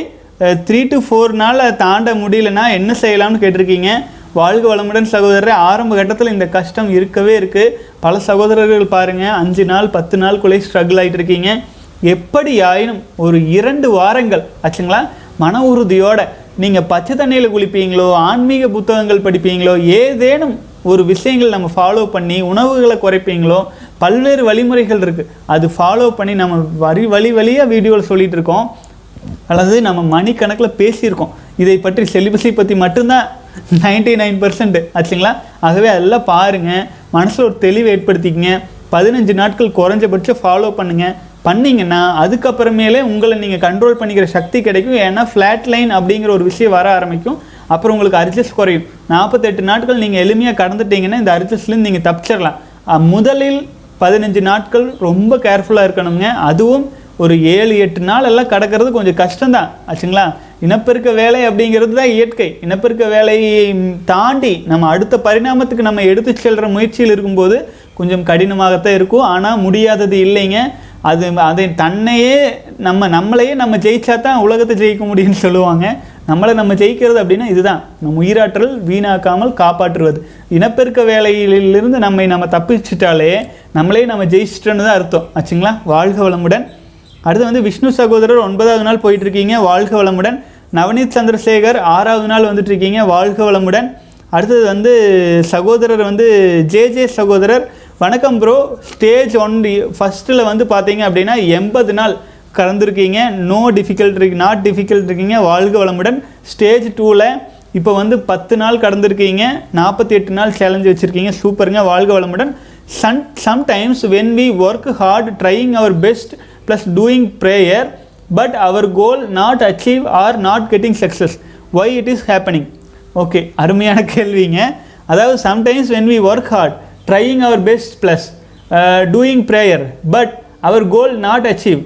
three to four நாள் தாண்ட முடியலன்னா என்ன செய்யலாம்னு கேட்டிருக்கீங்க? வாழ்க வளமுடன் சகோதரர் ஆரம்ப கட்டத்தில் இந்த கஷ்டம் இருக்கவே இருக்குது பல சகோதரர்கள் பாருங்கள் அஞ்சு நாள் பத்து நாளுக்குள்ளே ஸ்ட்ரகிள் ஆகிட்டு இருக்கீங்க. எப்படி ஆயினும் ஒரு இரண்டு வாரங்கள் ஆச்சுங்களா? மன உறுதியோட நீங்கள் பச்சை தண்ணியில் குளிப்பீங்களோ ஆன்மீக புத்தகங்கள் படிப்பீங்களோ ஏதேனும் ஒரு விஷயங்கள் நம்ம ஃபாலோ பண்ணி உணவுகளை குறைப்பீங்களோ பல்வேறு வழிமுறைகள் இருக்குது அது ஃபாலோ பண்ணி நம்ம வரி வழி வழியாக வீடியோவில் சொல்லிகிட்டு இருக்கோம். அல்லது நம்ம மணிக்கணக்கில் பேசியிருக்கோம். இதை பற்றி செலிபஸை பற்றி மட்டும்தான் நைன்டி நைன் பர்சன்ட் ஆச்சுங்களா? ஆகவே அதெல்லாம் பாருங்கள் மனசில் ஒரு தெளிவு ஏற்படுத்திக்கங்க. பதினஞ்சு நாட்கள் குறைஞ்சபட்சம் ஃபாலோ பண்ணுங்கள் பண்ணிங்கன்னா அதுக்கப்புறமேலே உங்களை நீங்கள் கண்ட்ரோல் பண்ணிக்கிற சக்தி கிடைக்கும். ஏன்னா ஃப்ளாட் லைன் அப்படிங்கிற ஒரு விஷயம் வர ஆரம்பிக்கும். அப்புறம் உங்களுக்கு அரிஜஸ் குறையும். நாற்பத்தெட்டு நாட்கள் நீங்கள் எளிமையாக கடந்துட்டீங்கன்னா இந்த அரிஜஸ்லேருந்து நீங்கள் தப்பிச்சிடலாம் முதலில் பதினஞ்சு நாட்கள் ரொம்ப கேர்ஃபுல்லாக இருக்கணுங்க. அதுவும் ஒரு ஏழு எட்டு நாள் எல்லாம் கடக்கிறது கொஞ்சம் கஷ்டம்தான். ஆச்சுங்களா? இனப்பெருக்க வேலை அப்படிங்கிறது தான் இயற்கை. இனப்பெருக்க வேலையை தாண்டி நம்ம அடுத்த பரிணாமத்துக்கு நம்ம எடுத்து செல்கிற முயற்சியில் இருக்கும்போது கொஞ்சம் கடினமாகத்தான் இருக்கும். ஆனால் முடியாதது இல்லைங்க. அது அதை தன்னையே நம்ம நம்மளையே நம்ம ஜெயிச்சா தான் உலகத்தை ஜெயிக்க முடியும்னு சொல்லுவாங்க. நம்மளை நம்ம ஜெயிக்கிறது அப்படின்னா இதுதான். நம்ம உயிராற்றல் வீணாக்காமல் காப்பாற்றுவது. இனப்பெருக்க வேலையிலிருந்து நம்மை நம்ம தப்பிச்சிட்டாலே நம்மளே நம்ம ஜெயிச்சிட்டோன்னு தான் அர்த்தம். ஆச்சுங்களா? வாழ்க வளமுடன். அடுத்து வந்து விஷ்ணு சகோதரர் ஒன்பதாவது நாள் போயிட்டு இருக்கீங்க வாழ்க வளமுடன். நவநீத் சந்திரசேகர் ஆறாவது நாள் வந்துட்டு இருக்கீங்க வாழ்க வளமுடன். அடுத்தது வந்து சகோதரர் வந்து ஜே ஜே சகோதரர். வணக்கம் ப்ரோ ஸ்டேஜ் ஒன் ஃபஸ்ட்டில் வந்து பார்த்தீங்க அப்படின்னா எண்பது நாள் கலந்துருக்கீங்க நோ டிஃபிகல்ட் இருக்கு நாட் டிஃபிகல்ட் இருக்கீங்க. வாழ்க வளமுடன். ஸ்டேஜ் டூவில் இப்போ வந்து பத்து நாள் கடந்திருக்கீங்க. நாற்பத்தி எட்டு நாள் சேலஞ்ச் வச்சுருக்கீங்க. சூப்பருங்க. வாழ்க வளமுடன். Son sometimes when we work hard trying our best plus doing prayer but our goal not achieve or not getting success why it is happening okay அருமையான கேள்விங்க. அதாவது sometimes when we work hard trying our best plus doing prayer but our goal not achieve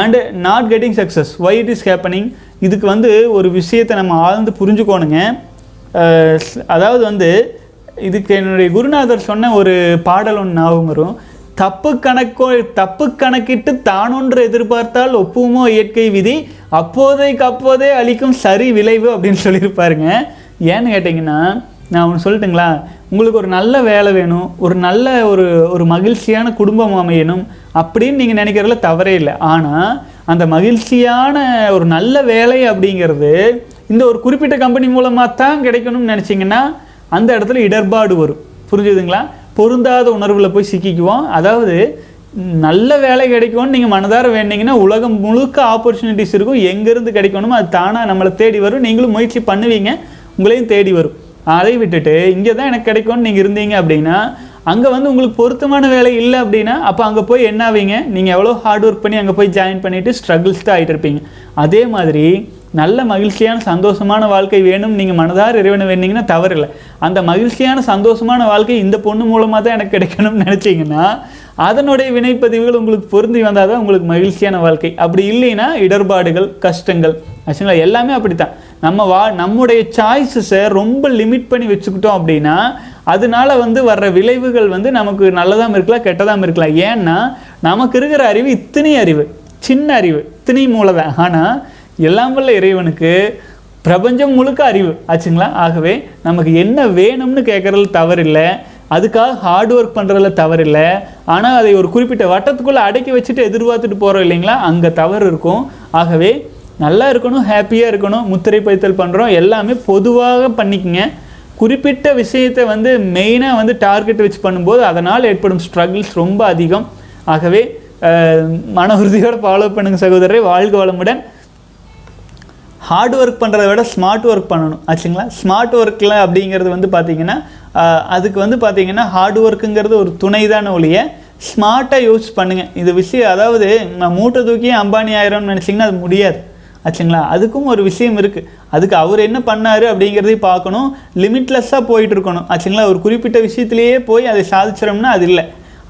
and not getting success why it is happening இதுக்கு வந்து ஒரு விஷயத்தை நம்ம ஆழ்ந்து புரிஞ்சுக்கோணுங்க. Uh, அதாவது வந்து இதுக்கு என்னுடைய குருநாதர் சொன்ன ஒரு பாடல் ஒன்று ஞாபகம் வரும். தப்பு கணக்கோ தப்பு கணக்கிட்டு தானொன்று எதிர்பார்த்தால் ஒப்புமோ இயற்கை விதி? அப்போதைக்கு அப்போதே அளிக்கும் சரி விளைவு அப்படின்னு சொல்லியிருப்பாருங்க. ஏன்னு கேட்டிங்கன்னா நான் ஒன்று சொல்லட்டுங்களா? உங்களுக்கு ஒரு நல்ல வேலை வேணும் ஒரு நல்ல ஒரு ஒரு மகிழ்ச்சியான குடும்பம் அமையணும் அப்படின்னு நீங்கள் நினைக்கிறதுல தவறே இல்லை. ஆனால் அந்த மகிழ்ச்சியான ஒரு நல்ல வேலை அப்படிங்கிறது இந்த ஒரு குறிப்பிட்ட கம்பெனி மூலமாக தான் கிடைக்கணும்னு நினச்சிங்கன்னா அந்த இடத்துல இடர்பாடு வரும். புரிஞ்சுதுங்களா? பொருந்தாத உணர்வில் போய் சிக்கிக்குவோம். அதாவது நல்ல வேலை கிடைக்கும்னு நீங்கள் மனதார வேண்டிங்கன்னா உலகம் முழுக்க ஆப்பர்ச்சுனிட்டிஸ் இருக்கும். எங்கேருந்து கிடைக்கணுமோ அது தானாக நம்மளை தேடி வரும். நீங்களும் முயற்சி பண்ணுவீங்க. உங்களையும் தேடி வரும். அதை விட்டுட்டு இங்கே தான் எனக்கு கிடைக்கும்னு நீங்கள் இருந்தீங்க அப்படின்னா அங்கே வந்து உங்களுக்கு பொருத்தமான வேலை இல்லை அப்படின்னா அப்போ அங்கே போய் என்ன ஆவீங்க நீங்கள் எவ்வளோ ஹார்ட் ஒர்க் பண்ணி அங்கே போய் ஜாயின் பண்ணிவிட்டு ஸ்ட்ரகிள்ஸ் தான் ஆகிட்டு இருப்பீங்க அதே மாதிரி நல்ல மகிழ்ச்சியான சந்தோஷமான வாழ்க்கை வேணும். நீங்கள் மனதார இறைவனை வேண்டிங்கன்னா தவறில்லை. அந்த மகிழ்ச்சியான சந்தோஷமான வாழ்க்கை இந்த பொண்ணு மூலமாக தான் எனக்கு கிடைக்கணும்னு நினச்சிங்கன்னா அதனுடைய வினைப்பதிவுகள் உங்களுக்கு பொருந்தி வந்தால் தான் உங்களுக்கு மகிழ்ச்சியான வாழ்க்கை. அப்படி இல்லைன்னா இடர்பாடுகள் கஷ்டங்கள் ஆச்சுங்களா எல்லாமே அப்படித்தான். நம்ம வா நம்முடைய சாய்ஸஸை ரொம்ப லிமிட் பண்ணி வச்சுக்கிட்டோம் அப்படின்னா அதனால வந்து வர்ற விளைவுகள் வந்து நமக்கு நல்லதாக இருக்கலாம் கெட்டதாகவும் இருக்கலாம். ஏன்னா நமக்கு இருக்கிற அறிவு இத்தனை அறிவு சின்ன அறிவு இத்தனை மூலதான் ஆனால் எல்லாம் வல்ல இறைவனுக்கு பிரபஞ்சம் முழுக்க அறிவு. ஆச்சுங்களா? ஆகவே நமக்கு என்ன வேணும்னு கேட்குறதுல தவறில்லை. அதுக்காக ஹார்ட் ஒர்க் பண்ணுறதுல தவறில்லை. ஆனால் அதை ஒரு குறிப்பிட்ட வட்டத்துக்குள்ளே அடக்கி வச்சுட்டு எதிர்பார்த்துட்டு போகிறோம் இல்லைங்களா? அங்கே தவறு இருக்கும். ஆகவே நல்லா இருக்கணும் ஹாப்பியாக இருக்கணும் முத்திரை பைத்தல் பண்ணுறோம் எல்லாமே பொதுவாக பண்ணிக்கங்க. குறிப்பிட்ட விஷயத்தை வந்து மெயினாக வந்து டார்கெட் வச்சு பண்ணும்போது அதனால் ஏற்படும் ஸ்ட்ரகிள்ஸ் ரொம்ப அதிகம். ஆகவே மன உறுதியோடு ஃபாலோ பண்ணுங்கள் சகோதரரை. வாழ்க வளமுடன். ஹார்ட் ஒர்க் பண்ணுறத விட ஸ்மார்ட் ஒர்க் பண்ணணும். ஆச்சுங்களா? ஸ்மார்ட் ஒர்க்கில் அப்படிங்கிறது வந்து பார்த்தீங்கன்னா அதுக்கு வந்து பார்த்திங்கன்னா ஹார்ட் ஒர்க்குங்கிறது ஒரு துணை தான ஒழிய ஸ்மார்ட்டாக யூஸ் பண்ணுங்கள் இது விஷயம் அதாவது நான் மூட்டை தூக்கி அம்பானி ஆயிரம்னு நினச்சிங்கன்னா அது முடியாது. ஆச்சுங்களா? அதுக்கும் ஒரு விஷயம் இருக்குது அதுக்கு அவர் என்ன பண்ணார் அப்படிங்கிறதையும் பார்க்கணும். லிமிட்லெஸ்ஸாக போயிட்டு இருக்கணும். ஆச்சுங்களா? ஒரு குறிப்பிட்ட விஷயத்துலேயே போய் அதை சாதிச்சிடோம்னா அது இல்லை.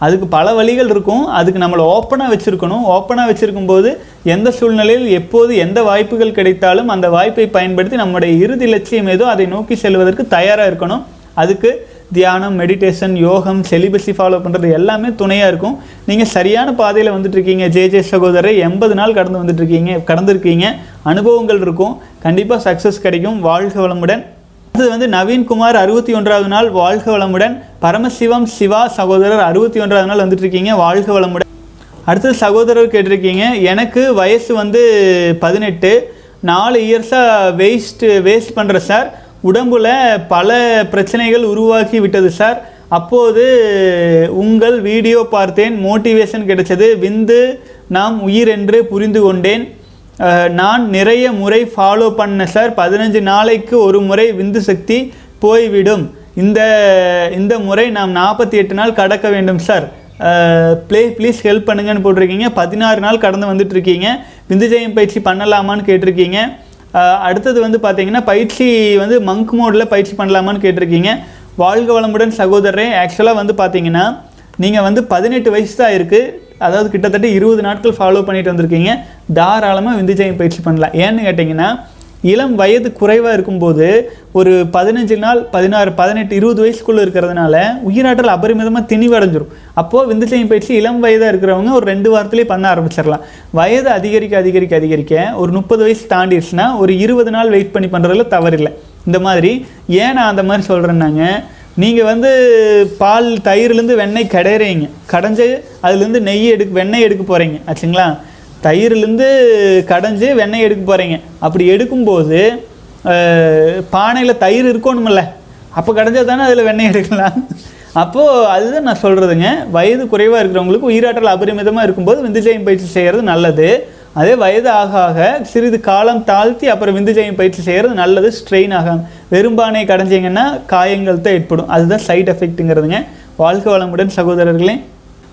அதுக்கு பல வழிகள் இருக்கும். அதுக்கு நம்மளை ஓப்பனாக வச்சுருக்கணும். ஓப்பனாக வச்சுருக்கும் போது எந்த சூழ்நிலையில் எப்போது எந்த வாய்ப்புகள் கிடைத்தாலும் அந்த வாய்ப்பை பயன்படுத்தி நம்முடைய இறுதி லட்சியம் ஏதோ அதை நோக்கி செல்வதற்கு தயாராக இருக்கணும். அதுக்கு தியானம் மெடிடேஷன் யோகம் செலிபஸி ஃபாலோ பண்ணுறது எல்லாமே துணையாக இருக்கும். நீங்கள் சரியான பாதையில் வந்துட்டு இருக்கீங்க ஜே ஜே சகோதரரை எண்பது நாள் கடந்து வந்துட்டுருக்கீங்க கடந்திருக்கீங்க. அனுபவங்கள் இருக்கும். கண்டிப்பாக சக்ஸஸ் கிடைக்கும். வாழ்க வளமுடன். அடுத்தது வந்து நவீன்குமார் அறுபத்தி ஒன்றாவது நாள். வாழ்க வளமுடன். பரமசிவம் சிவா சகோதரர் அறுபத்தி ஒன்றாவது நாள் வந்துட்டு இருக்கீங்க வாழ்க வளமுடன். அடுத்தது சகோதரர் கேட்டிருக்கீங்க. எனக்கு வயசு வந்து பதினெட்டு. நாலு இயர்ஸாக வேஸ்ட்டு வேஸ்ட் பண்ணுற சார் உடம்புல பல பிரச்சனைகள் உருவாக்கி விட்டது சார் அப்போது உங்கள் வீடியோ பார்த்தேன். மோட்டிவேஷன் கிடைச்சது. விந்து நாம் உயிர் என்று புரிந்து கொண்டேன். நான் நிறைய முறை ஃபாலோ பண்ண சார் பதினஞ்சு நாளைக்கு ஒரு முறை விந்து சக்தி போய்விடும். இந்த இந்த முறை நாம் நாற்பத்தி எட்டு நாள் கடக்க வேண்டும் சார் ப்ளே ப்ளீஸ் ஹெல்ப் பண்ணுங்கன்னு போட்டிருக்கீங்க. பதினாறு நாள் கடந்து வந்துட்டு விந்துஜயம் பயிற்சி பண்ணலாமான்னு கேட்டிருக்கீங்க. அடுத்தது வந்து பார்த்தீங்கன்னா பயிற்சி வந்து மங்க் மோடில் பயிற்சி பண்ணலாமான்னு கேட்டிருக்கீங்க. வாழ்க வளமுடன் சகோதரரே ஆக்சுவலாக வந்து பார்த்தீங்கன்னா நீங்கள் வந்து பதினெட்டு வயசு தான் இருக்குது அதாவது கிட்டத்தட்ட இருபது நாட்கள் ஃபாலோ பண்ணிட்டு வந்திருக்கீங்க. தாராளமாக விந்துஜயம் பயிற்சி பண்ணலாம். ஏன்னு கேட்டிங்கன்னா இளம் வயது குறைவாக இருக்கும்போது ஒரு பதினஞ்சு நாள் பதினாறு பதினெட்டு இருபது வயசுக்குள்ளே இருக்கிறதுனால உயிராற்றல் அபரிமிதமாக திணிவடைஞ்சிரும். அப்போது விந்துஜயம் பயிற்சி இளம் வயதாக இருக்கிறவங்க ஒரு ரெண்டு வாரத்துலேயே பண்ண ஆரம்பிச்சிடலாம். வயது அதிகரிக்க அதிகரிக்க அதிகரிக்க ஒரு முப்பது வயசு தாண்டிடுச்சுன்னா ஒரு இருபது நாள் வெயிட் பண்ணி பண்ணுறதுல தவறில்லை. இந்த மாதிரி ஏன் நான் அந்த மாதிரி சொல்கிறேன்னாங்க நீங்கள் வந்து பால் தயிர்லேருந்து வெண்ணெய் கடையிறீங்க. கடைஞ்சு அதுலேருந்து நெய் எடுக்க வெண்ணெய் எடுக்க போகிறீங்க ஆச்சுங்களா? தயிர்லேருந்து கடைஞ்சி வெண்ணெய் எடுக்க போகிறீங்க அப்படி எடுக்கும்போது பானையில் தயிர் இருக்கணுமில்ல அப்போ கடைஞ்சா தானே அதில் வெண்ணெய் எடுக்கலாம். அப்போது அதுதான் நான் சொல்கிறதுங்க வயது குறைவாக இருக்கிறவங்களுக்கு உயிராற்றல் அபரிமிதமாக இருக்கும்போது விந்துஜயம் பயிற்சி செய்கிறது நல்லது. அதே வயது ஆக ஆக சிறிது காலம் தாழ்த்தி அப்புறம் விந்துஜயம் பயிற்சி செய்கிறது நல்லது ஸ்ட்ரெயின் ஆகாம. வெறும்பானை கடைஞ்சிங்கன்னா காயங்கள் தான் ஏற்படும். அதுதான் சைட் எஃபெக்ட்டுங்கிறதுங்க வாழ்க வளமுடன் சகோதரர்களே.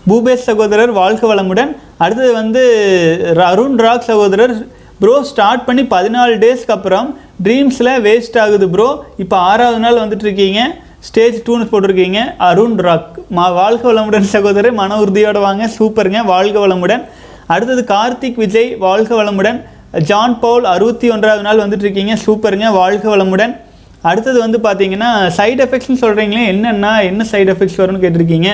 பூபேஷ் சகோதரர் வாழ்க வளமுடன். அடுத்தது வந்து அருண் ராக் சகோதரர். ப்ரோ ஸ்டார்ட் பண்ணி பதினாலு டேஸ்க்கு அப்புறம் ட்ரீம்ஸில் வேஸ்ட் ஆகுது ப்ரோ இப்போ ஆறாவது நாள் வந்துட்டுருக்கீங்க ஸ்டேஜ் டூன்னு போட்டிருக்கீங்க. அருண் ராக். மா வாழ்க வளமுடன் சகோதரர். மன உறுதியோடு வாங்க. சூப்பருங்க. வாழ்க வளமுடன். அடுத்தது கார்த்திக் விஜய். வாழ்க வளமுடன். ஜான் பவுல் அறுபத்தி ஒன்றாவது நாள் வந்துட்டுருக்கீங்க சூப்பருங்க. வாழ்க வளமுடன். அடுத்தது வந்து பார்த்தீங்கன்னா சைடு எஃபெக்ட்ஸ்னு சொல்கிறீங்களே என்னென்னா என்ன சைடு எஃபெக்ட்ஸ் வரும்னு கேட்டிருக்கீங்க?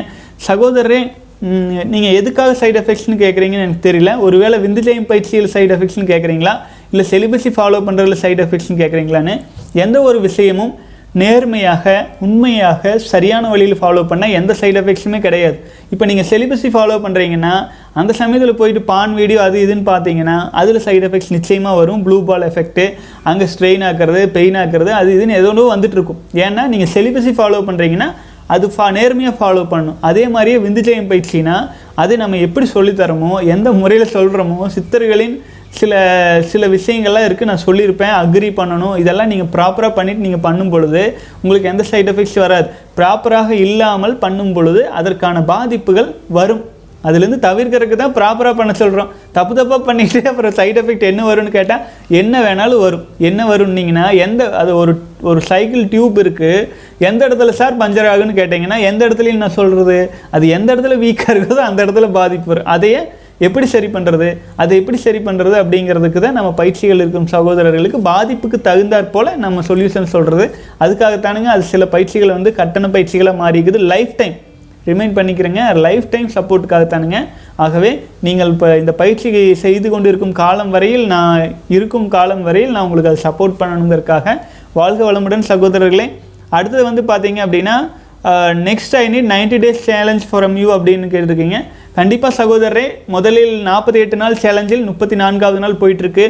சகோதரரே நீங்கள் எதுக்காக சைடு எஃபெக்ட்ஸ்னு கேட்குறீங்கன்னு எனக்கு தெரியல. ஒருவேளை விந்துஜயம் பயிற்சியில் சைடு எஃபெக்ட்ஸ்னு கேட்குறீங்களா இல்லை செலிபஸி ஃபாலோ பண்ணுறதுல சைடு எஃபெக்ட்ஸ்னு கேட்குறீங்களான்னு எந்த ஒரு விஷயமும் நேர்மையாக உண்மையாக சரியான வழியில் ஃபாலோ பண்ணால் எந்த சைடு எஃபெக்ட்ஸுமே கிடையாது. இப்போ நீங்கள் செலிபஸி ஃபாலோ பண்ணுறீங்கன்னா அந்த சமயத்தில் போயிட்டு பான் வீடியோ அது இதுன்னு பார்த்தீங்கன்னா அதில் சைடு எஃபெக்ட்ஸ் நிச்சயமாக வரும். ப்ளூ பால் எஃபெக்ட்டு அங்கே ஸ்ட்ரெயின் ஆக்கிறது பெயின் ஆக்கிறது அது இதுன்னு எதோ ஒன்று வந்துட்டு இருக்கும். ஏன்னா நீங்கள் செலிபஸி ஃபாலோ பண்ணுறீங்கன்னா அது ஃபா நேர்மையாக ஃபாலோ பண்ணும். அதே மாதிரியே விந்துஜயம் பயிற்சினா அது நம்ம எப்படி சொல்லித்தரமோ எந்த முறையில் சொல்கிறோமோ சித்தர்களின் சில சில விஷயங்கள்லாம் இருக்குது நான் சொல்லியிருப்பேன் அக்ரி பண்ணணும். இதெல்லாம் நீங்கள் ப்ராப்பராக பண்ணிவிட்டு நீங்கள் பண்ணும் பொழுது உங்களுக்கு எந்த சைட் எஃபெக்ட்ஸ் வராது. ப்ராப்பராக இல்லாமல் பண்ணும் பொழுது அதற்கான பாதிப்புகள் வரும். அதுலேருந்து தவிர்க்கிறதுக்கு தான் ப்ராப்பராக பண்ண சொல்கிறோம் தப்பு தப்பாக பண்ணிட்டு அப்புறம் சைட் எஃபெக்ட் என்ன வரும்னு கேட்டால் என்ன வேணாலும் வரும். என்ன வரும்னீங்கன்னா எந்த அது ஒரு ஒரு சைக்கிள் டியூப் இருக்குது எந்த இடத்துல சார் பஞ்சர் ஆகுன்னு கேட்டிங்கன்னா எந்த இடத்துலையும் நான் சொல்கிறது அது எந்த இடத்துல வீக்காக இருக்குதோ அந்த இடத்துல பாதிப்பு வரும். அதையே எப்படி சரி பண்ணுறது அதை எப்படி சரி பண்ணுறது அப்படிங்கிறதுக்கு தான் நம்ம பயிற்சிகள் இருக்கும் சகோதரர்களுக்கு பாதிப்புக்கு தகுந்தாற் போல் நம்ம சொல்யூஷன் சொல்கிறது அதுக்காகத்தானுங்க அது சில பயிற்சிகள் வந்து கட்டண பயிற்சிகளாக மாறிக்குது. லைஃப் டைம் ரிமைண்ட் பண்ணிக்கிறேங்க. லைஃப் டைம் சப்போர்ட்டுக்காகத்தானுங்க ஆகவே நீங்கள் இப்போ இந்த பயிற்சி செய்து கொண்டிருக்கும் காலம் வரையில் நான் இருக்கும் காலம் வரையில் நான் உங்களுக்கு அதை சப்போர்ட் பண்ணணுங்கிறதுக்காக வாழ்க வளமுடன் சகோதரர்களே. அடுத்தது வந்து பார்த்தீங்க அப்படின்னா next I need ninety days challenge from you அப்படின்னு கேட்டிருக்கீங்க. கண்டிப்பாக சகோதரரே முதலில் நாற்பத்தி எட்டு நாள் சேலஞ்சில் முப்பத்தி நான்காவது நாள் போயிட்டுருக்கு.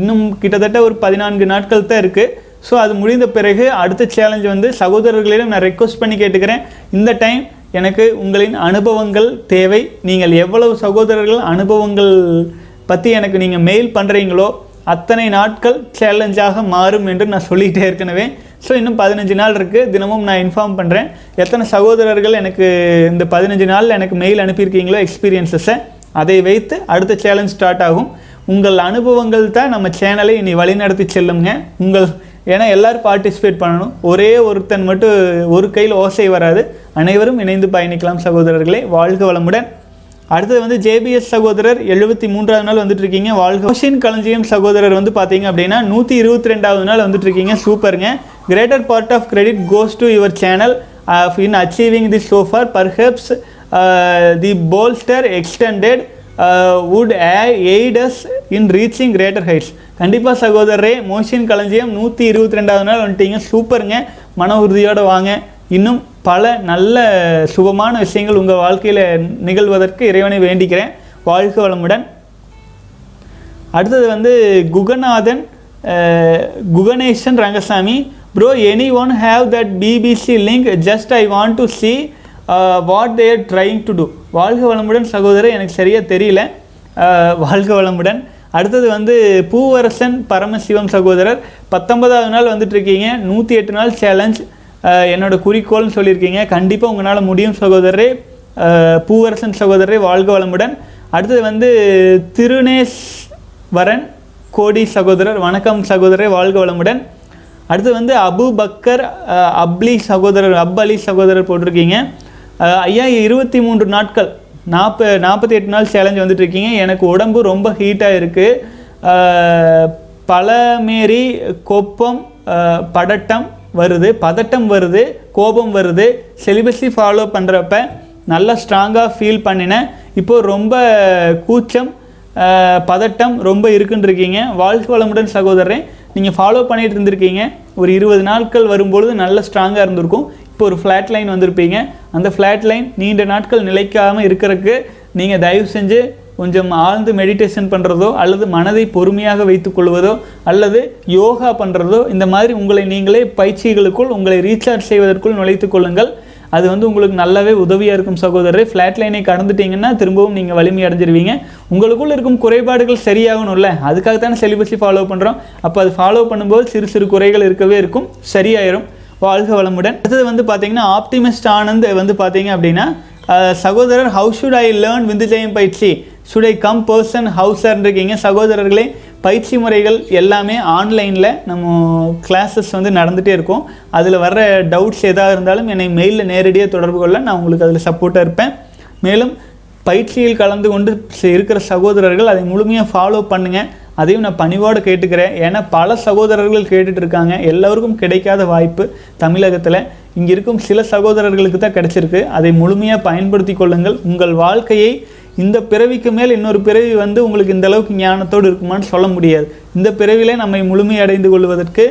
இன்னும் கிட்டத்தட்ட ஒரு பதினான்கு நாட்கள் தான் இருக்குது ஸோ அது முடிந்த பிறகு அடுத்த சேலஞ்ச் வந்து சகோதரர்களிடம் நான் ரெக்வஸ்ட் பண்ணி கேட்டுக்கிறேன். இந்த டைம் எனக்கு உங்களின் அனுபவங்கள் தேவை. நீங்கள் எவ்வளவு சகோதரர்கள் அனுபவங்கள் பற்றி எனக்கு நீங்கள் மெயில் பண்ணுறீங்களோ அத்தனை நாட்கள் சேலஞ்சாக மாறும் என்று நான் சொல்லிகிட்டே ஏற்கனவே ஸோ இன்னும் பதினஞ்சு நாள் இருக்குது தினமும் நான் இன்ஃபார்ம் பண்ணுறேன் எத்தனை சகோதரர்கள் எனக்கு இந்த பதினஞ்சு நாளில் எனக்கு மெயில் அனுப்பியிருக்கீங்களோ எக்ஸ்பீரியன்ஸஸை அதை வைத்து அடுத்த சேலஞ்ச் ஸ்டார்ட் ஆகும். உங்கள் அனுபவங்கள் தான் நம்ம சேனலை இனி வழிநடத்தி செல்லுங்க உங்கள் ஏன்னா எல்லோரும் பார்ட்டிசிபேட் பண்ணணும். ஒரே ஒருத்தன் மட்டும் ஒரு கையில் ஓசை வராது. அனைவரும் இணைந்து பயணிக்கலாம் சகோதரர்களே. வாழ்க வளமுடன். அடுத்தது வந்து ஜேபிஎஸ் சகோதரர் எழுபத்தி மூன்றாவது நாள் வந்துட்டு இருக்கீங்க வாழ்க ஹோஷின் களஞ்சியம் சகோதரர் வந்து பார்த்தீங்க அப்படின்னா நூற்றி இருபத்தி ரெண்டாவது நாள் வந்துட்டு இருக்கீங்க சூப்பருங்க greater part of credit goes to your channel in achieving the so far perhaps the bolster extended would aid us in reaching greater heights கண்டிப்பாக சகோதரரே மோஷின் களஞ்சியம் நூற்றி இருபத்தி ரெண்டாவது நாள் வந்துட்டீங்க. சூப்பருங்க. மன உறுதியோடு வாங்க. இன்னும் பல நல்ல சுபமான விஷயங்கள் உங்கள் வாழ்க்கையில் நிகழ்வதற்கு இறைவனை வேண்டிக்கிறேன். வாழ்க வளமுடன். அடுத்தது வந்து Guganathan uh, ah, Guganesan Rangasamy. Bro any one have that BBC link just I want to see what they're trying to do வாழ்க வளமுடன் சகோதரர் எனக்கு சரியாக தெரியல. வாழ்க வளமுடன். அடுத்தது வந்து பூவரசன் பரமசிவம் சகோதரர். பத்தொன்பதாவது நாள் வந்துட்டுருக்கீங்க. நூற்றி எட்டு நாள் சேலஞ்ச் என்னோட குறிக்கோள்னு சொல்லியிருக்கீங்க. கண்டிப்பாக உங்களால் முடியும் சகோதரரே. பூவரசன் சகோதரரே வாழ்க வளமுடன். அடுத்தது வந்து திருநேஸ்வரன் கோடி சகோதரர். வணக்கம் சகோதரரே வாழ்க வளமுடன். அடுத்து வந்து அபு பக்கர் அப்லி சகோதரர் அப் அலி சகோதரர் போட்டிருக்கீங்க. ஐயா இருபத்தி மூன்று நாட்கள். நாற்ப நாற்பத்தி எட்டு நாள் சேலஞ்ச் வந்துட்டு இருக்கீங்க எனக்கு உடம்பு ரொம்ப ஹீட்டாக இருக்குது பழமேரி கொப்பம் படட்டம் வருது. பதட்டம் வருது கோபம் வருது. செலிபஸி ஃபாலோ பண்ணுறப்ப நல்லா ஸ்ட்ராங்காக ஃபீல் பண்ணினேன் இப்போது ரொம்ப கூச்சம் பதட்டம் ரொம்ப இருக்குன்னு இருக்கீங்க வாழ்க வளமுடன் சகோதரன் நீங்கள் ஃபாலோ பண்ணிகிட்டு இருந்திருக்கீங்க. ஒரு இருபது நாட்கள் வரும்பொழுது நல்ல ஸ்ட்ராங்காக இருந்திருக்கும். இப்போ ஒரு ஃப்ளாட் லைன் வந்திருப்பீங்க. அந்த ஃப்ளாட் லைன் நீண்ட நாட்கள் நிலைக்காமல் இருக்கிறதுக்கு நீங்கள் தயவு செஞ்சு கொஞ்சம் ஆழ்ந்து மெடிடேஷன் பண்ணுறதோ அல்லது மனதை பொறுமையாக வைத்துக்கொள்வதோ அல்லது யோகா பண்ணுறதோ இந்த மாதிரி உங்களை நீங்களே பயிற்சிகளுக்குள் உங்களை ரீசார்ஜ் செய்வதற்குள் நுழைத்து கொள்ளுங்கள். அது வந்து உங்களுக்கு நல்லாவே உதவியாக இருக்கும் சகோதரர். ஃப்ளாட் லைனை கடந்துட்டீங்கன்னா திரும்பவும் நீங்கள் வலிமை அடைஞ்சிருவீங்க. உங்களுக்குள் இருக்கும் குறைபாடுகள் சரியாகணும்ல. அதுக்காக தானே செலிபஸை ஃபாலோ பண்ணுறோம் அப்போ அது ஃபாலோ பண்ணும்போது சிறு சிறு குறைகள் இருக்கவே இருக்கும். சரியாயிரும். வாழ்க வளமுடன். அடுத்தது வந்து பார்த்தீங்கன்னா ஆப்டிமிஸ்ட் ஆனந்த் வந்து பார்த்தீங்க அப்படின்னா சகோதரர் ஹவு ஷுட் ஐ லேர்ன் விந்துஜயம் பயிற்சி? ஷுட் ஐ கம் பர்சன் ஹவுஸர் இருக்கீங்க சகோதரர்களே பயிற்சி முறைகள் எல்லாமே ஆன்லைனில் நம்ம கிளாஸஸ் வந்து நடந்துகிட்டே இருக்கும். அதில் வர்ற டவுட்ஸ் எதாக இருந்தாலும் என்னை மெயிலில் நேரடியாக தொடர்பு கொள்ள நான் உங்களுக்கு அதில் சப்போர்ட்டாக இருப்பேன். மேலும் பயிற்சியில் கலந்து கொண்டு இருக்கிற சகோதரர்கள் அதை முழுமையாக ஃபாலோ பண்ணுங்கள் அதையும் நான் பணிவோடு கேட்டுக்கிறேன். ஏன்னா பல சகோதரர்கள் கேட்டுட்டு இருக்காங்க. எல்லோருக்கும் கிடைக்காத வாய்ப்பு தமிழகத்தில். இங்கே இருக்கும் சில சகோதரர்களுக்கு தான் கிடச்சிருக்கு. அதை முழுமையாக பயன்படுத்தி கொள்ளுங்கள். உங்கள் வாழ்க்கையை இந்த பிறவிக்கு மேல் இன்னொரு பிறவி வந்து உங்களுக்கு இந்த அளவுக்கு ஞானத்தோடு இருக்குமான்னு சொல்ல முடியாது. இந்த பிறவிலே நம்மை முழுமையடைந்து கொள்வதற்கு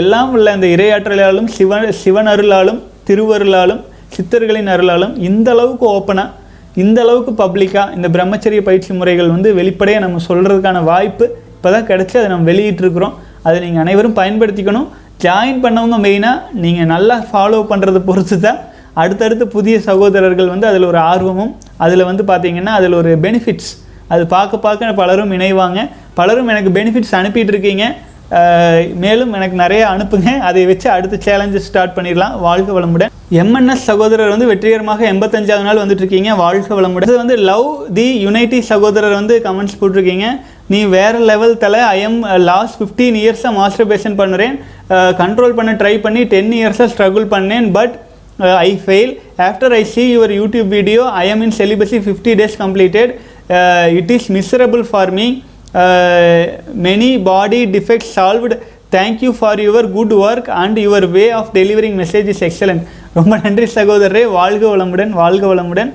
எல்லாம் உள்ள அந்த இறையாற்றலாலும் சிவன் சிவன் அருளாலும் திருவருளாலும் சித்தர்களின் அருளாலும் இந்த அளவுக்கு ஓப்பனாக இந்த அளவுக்கு பப்ளிக்காக இந்த பிரம்மச்சரிய பயிற்சி முறைகள் வந்து வெளிப்படையாக நம்ம சொல்கிறதுக்கான வாய்ப்பு இப்போ தான் கிடச்சி அதை நம்ம வெளியிட்டிருக்கிறோம். அதை நீங்கள் அனைவரும் பயன்படுத்திக்கணும். ஜாயின் பண்ணவங்க மெயினாக நீங்கள் நல்லா ஃபாலோ பண்ணுறதை பொறுத்து தான் அடுத்தடுத்து புதிய சகோதரர்கள் வந்து அதில் ஒரு ஆர்வமும் அதில் வந்து பார்த்தீங்கன்னா அதில் ஒரு பெனிஃபிட்ஸ் அது பார்க்க பார்க்க பலரும் இணைவாங்க. பலரும் எனக்கு பெனிஃபிட்ஸ் அனுப்பிட்டு இருக்கீங்க மேலும் எனக்கு நிறைய அனுப்புங்க. அதை வச்சு அடுத்த சேலஞ்சு ஸ்டார்ட் பண்ணிடலாம். வாழ்க வளமுடன். எம்என்எஸ் சகோதரர் வந்து வெற்றிகரமாக எண்பத்தஞ்சாவது நாள் வந்துட்டு இருக்கீங்க வாழ்க வளமுடன். இது வந்து லவ் தி யுனைட்டி சகோதரர் வந்து கமெண்ட்ஸ் போட்டிருக்கீங்க. நீ வேறு லெவல் தலை ஐ எம் லாஸ்ட் ஃபிஃப்டீன் இயர்ஸாக மாஸ்டர்பேஷன் பண்ணுறேன். கண்ட்ரோல் பண்ண ட்ரை பண்ணி டென் இயர்ஸாக ஸ்ட்ரகிள் பண்ணேன். But I fail after I see your YouTube video I am in celibacy fifty days completed it is miserable for me many body defect solved thank you for your good work and your way of delivering message is excellent ரொம்ப நன்றி சகோதரரே. வாழ்க வளமுடன் வாழ்க வளமுடன்.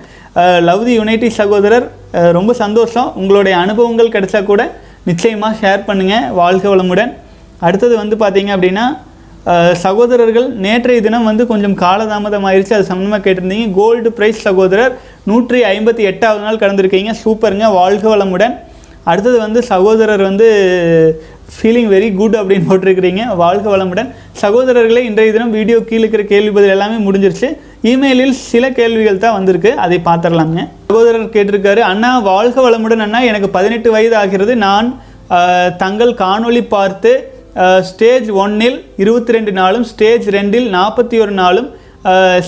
Love the unity சகோதரர். Uh, ரொம்ப சந்தோஷம். உங்களுடைய அனுபவங்கள் கிடைச்சா கூட நிச்சயமாக ஷேர் பண்ணுங்கள் வாழ்க வளமுடன். அடுத்தது வந்து பார்த்தீங்க அப்படின்னா uh, சகோதரர்கள் நேற்றைய தினம் வந்து கொஞ்சம் காலதாமதம் ஆயிடுச்சு அது சம்மந்தமாக கேட்டிருந்தீங்க. கோல்டு பிரைஸ் சகோதரர் நூற்றி ஐம்பத்தி எட்டாவது நாள் கடந்திருக்கீங்க. சூப்பருங்க வாழ்க வளமுடன். அடுத்தது வந்து சகோதரர் வந்து ஃபீலிங் வெரி குட் அப்படின்னு போட்டிருக்கிறீங்க. வாழ்க வளமுடன். சகோதரர்களே இன்றைய தினம் வீடியோ கீழே இருக்கிற கேள்வி பதில் எல்லாமே முடிஞ்சிருச்சு. இமெயிலில் சில கேள்விகள் தான் வந்திருக்கு. அதை பார்த்துடலாங்க சகோதரர் கேட்டிருக்காரு அண்ணா வாழ்க வளமுடன் அண்ணா. எனக்கு பதினெட்டு வயது ஆகிறது. நான் தங்கள் காணொளி பார்த்து ஸ்டேஜ் ஒன்னில் இருபத்தி ரெண்டு நாளும் ஸ்டேஜ் ரெண்டில் நாற்பத்தி ஒரு நாளும்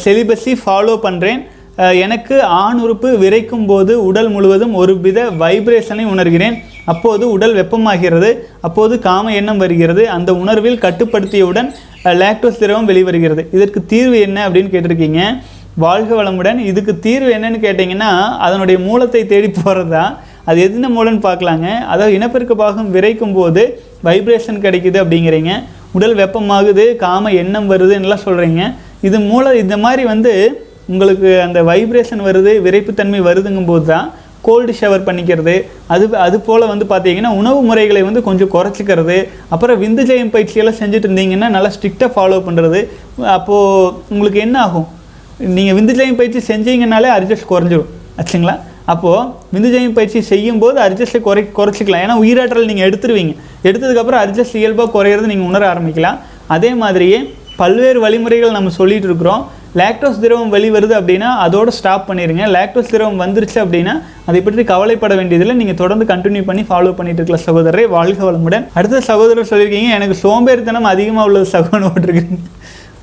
செலிபஸி ஃபாலோ பண்ணுறேன் எனக்கு ஆண் உறுப்பு விரைக்கும் போது உடல் முழுவதும் ஒரு வித வைப்ரேஷனை உணர்கிறேன். அப்போது உடல் வெப்பமாகிறது. அப்போது காம எண்ணம் வருகிறது. அந்த உணர்வில் கட்டுப்படுத்தியவுடன் லாக்டோஸ் திரவம் வெளிவருகிறது. இதற்கு தீர்வு என்ன அப்படின்னு கேட்டிருக்கீங்க? வாழ்க வளமுடன். இதுக்கு தீர்வு என்னன்னு கேட்டிங்கன்னா அதனுடைய மூலத்தை தேடி போகிறதா அது எந்த மூலம்னு பார்க்கலாங்க. அதாவது இனப்பெருக்க பாகம் விரைக்கும் போது வைப்ரேஷன் கிடைக்குது அப்படிங்கிறீங்க. உடல் வெப்பமாகுது காம எண்ணம் வருதுன்னுலாம் சொல்கிறீங்க இது மூலம் இந்த மாதிரி வந்து உங்களுக்கு அந்த வைப்ரேஷன் வருது விரைப்புத்தன்மை வருதுங்கும் போது தான் கோல்டு ஷவர் பண்ணிக்கிறது. அது அது போல் வந்து பார்த்தீங்கன்னா உணவு முறைகளை வந்து கொஞ்சம் குறைச்சிக்கிறது. அப்புறம் விந்து ஜெயம் பயிற்சியெல்லாம் செஞ்சுட்டு இருந்தீங்கன்னா நல்லா ஸ்ட்ரிக்டாக ஃபாலோ பண்ணுறது அப்போது உங்களுக்கு என்ன ஆகும்? நீங்கள் விந்து ஜெயம் பயிற்சி செஞ்சீங்கனாலே அட்ஜஸ்ட் குறைஞ்சிடும் ஆச்சுங்களா? அப்போது விந்து ஜெயம் பயிற்சி செய்யும்போது அட்ஜஸ்ட்டை குறை குறைச்சிக்கலாம். ஏன்னா உயிராற்றல் நீங்கள் எடுத்துருவீங்க. எடுத்ததுக்கப்புறம் அட்ஜஸ்ட் இயல்பாக குறையிறது நீங்கள் உணர ஆரம்பிக்கலாம். அதே மாதிரியே பல்வேறு வழிமுறைகள் நம்ம சொல்லிகிட்டு இருக்கிறோம். லாக்டோஸ் திரவம் வெளிவருது அப்படின்னா அதோட ஸ்டாப் பண்ணிடுங்க லாக்டோஸ் திரவம் வந்துருச்சு அப்படின்னா அதை பற்றி கவலைப்பட வேண்டியதில்லை. நீங்கள் தொடர்ந்து கண்டினியூ பண்ணி ஃபாலோ பண்ணிட்டு இருக்கலாம் சகோதரரை. வாழ்க வளமுடன். அடுத்த சகோதரர் சொல்லியிருக்கீங்க எனக்கு சோம்பேறித்தனம் அதிகமாக உள்ளது சகோதரன் போட்டிருக்கீங்க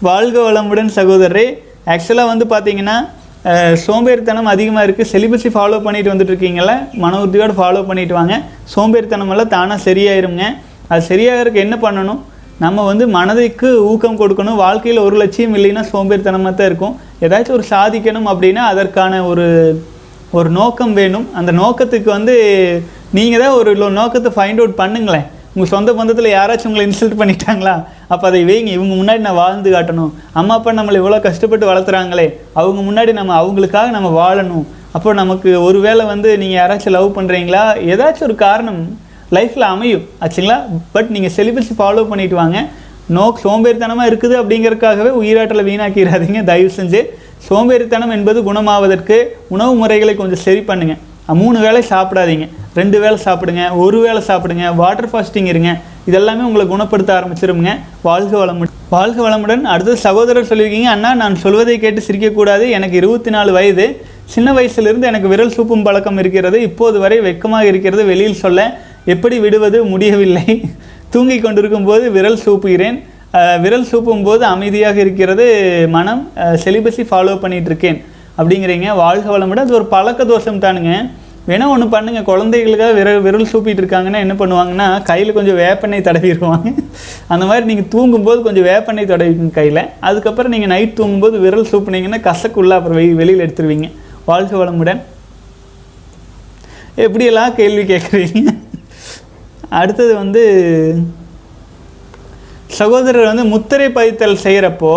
வாழ்க வளமுடன் சகோதரரே. ஆக்சுவலாக வந்து பார்த்தீங்கன்னா சோம்பேறித்தனம் அதிகமாக இருக்குது செலிபஸை ஃபாலோ பண்ணிட்டு வந்துட்டு இருக்கீங்கள மன உறுதியோடு ஃபாலோ பண்ணிட்டு வாங்க. சோம்பேறித்தனமெல்லாம் தானாக சரியாயிருங்க. அது சரியாகிறதுக்கு என்ன பண்ணணும்? நம்ம வந்து மனதுக்கு ஊக்கம் கொடுக்கணும். வாழ்க்கையில் ஒரு லட்சியம் இல்லைன்னா சோம்பேறித்தனமாக தான் இருக்கும். ஏதாச்சும் ஒரு சாதிக்கணும் அப்படின்னா அதற்கான ஒரு ஒரு நோக்கம் வேணும். அந்த நோக்கத்துக்கு வந்து நீங்கள் தான் ஒரு இவ்வளோ நோக்கத்தை ஃபைண்ட் அவுட் பண்ணுங்களேன். உங்கள் சொந்த பந்தத்தில் யாராச்சும் உங்களை இன்சல்ட் பண்ணிட்டாங்களா? அப்போ அதை வைங்க. இவங்க முன்னாடி நான் வாழ்ந்து காட்டணும். அம்மா அப்பா நம்மளை இவ்வளோ கஷ்டப்பட்டு வளர்த்துறாங்களே. அவங்க முன்னாடி நம்ம அவங்களுக்காக நம்ம வாழணும். அப்போ நமக்கு ஒருவேளை வந்து நீங்கள் யாராச்சும் லவ் பண்ணுறீங்களா ஏதாச்சும் ஒரு காரணம் லைஃப்பில் அமையும் ஆச்சுங்களா? பட் நீங்கள் செலிபஸை ஃபாலோ பண்ணிட்டு வாங்க. நோ சோம்பேறித்தனமாக இருக்குது அப்படிங்கிறதுக்காகவே உயிராற்றலை வீணாக்கிறாதீங்க. தயவு செஞ்சு சோம்பேறித்தனம் என்பது குணமாவதற்கு உணவு முறைகளை கொஞ்சம் சரி பண்ணுங்கள் மூணு வேளை சாப்பிடாதீங்க. ரெண்டு வேளை சாப்பிடுங்க. ஒரு வேளை சாப்பிடுங்க. வாட்டர் ஃபாஸ்டிங் இருங்க. இதெல்லாமே உங்களை குணப்படுத்த ஆரம்பிச்சிருங்க வாழ்க வளமுடன். வாழ்க வளமுடன். அடுத்தது சகோதரர் சொல்லியிருக்கீங்க அண்ணா நான் சொல்வதை கேட்டு சிரிக்கக்கூடாது. எனக்கு இருபத்தி நாலு வயது. சின்ன வயசுலேருந்து எனக்கு விரல் சூப்பும் பழக்கம் இருக்கிறது. இப்போது வரை வெக்கமாக இருக்கிறது. வெளியில் சொல்ல எப்படி விடுவது? முடியவில்லை. தூங்கிக் கொண்டிருக்கும் போது விரல் சூப்புகிறேன். விரல் சூப்பும் போது அமைதியாக இருக்கிறது மனம். செலிபஸி ஃபாலோ பண்ணிகிட்ருக்கேன் அப்படிங்கிறீங்க. வாழ்க வளமுடன். அது ஒரு பழக்க தோஷம் தானுங்க. வேணா ஒன்று பண்ணுங்க. குழந்தைகளுக்காக விரல் விரல் சூப்பிட்டு இருக்காங்கன்னா என்ன பண்ணுவாங்கன்னா கையில் கொஞ்சம் வேப்பெண்ணெய் தடவிடுவாங்க. அந்த மாதிரி நீங்கள் தூங்கும்போது கொஞ்சம் வேப்பெண்ணெய் தடவிங்க கையில். அதுக்கப்புறம் நீங்கள் நைட் தூங்கும்போது விரல் சூப்புனீங்கன்னா கசக்குள்ள அப்புறம் வெ வெளியில் எடுத்துருவீங்க. வாழ்க வளமுடன். எப்படியெல்லாம் கேள்வி கேட்குறீங்க? அடுத்தது வந்து சகோதரர் வந்து முத்திரை பதித்தல் செய்கிறப்போ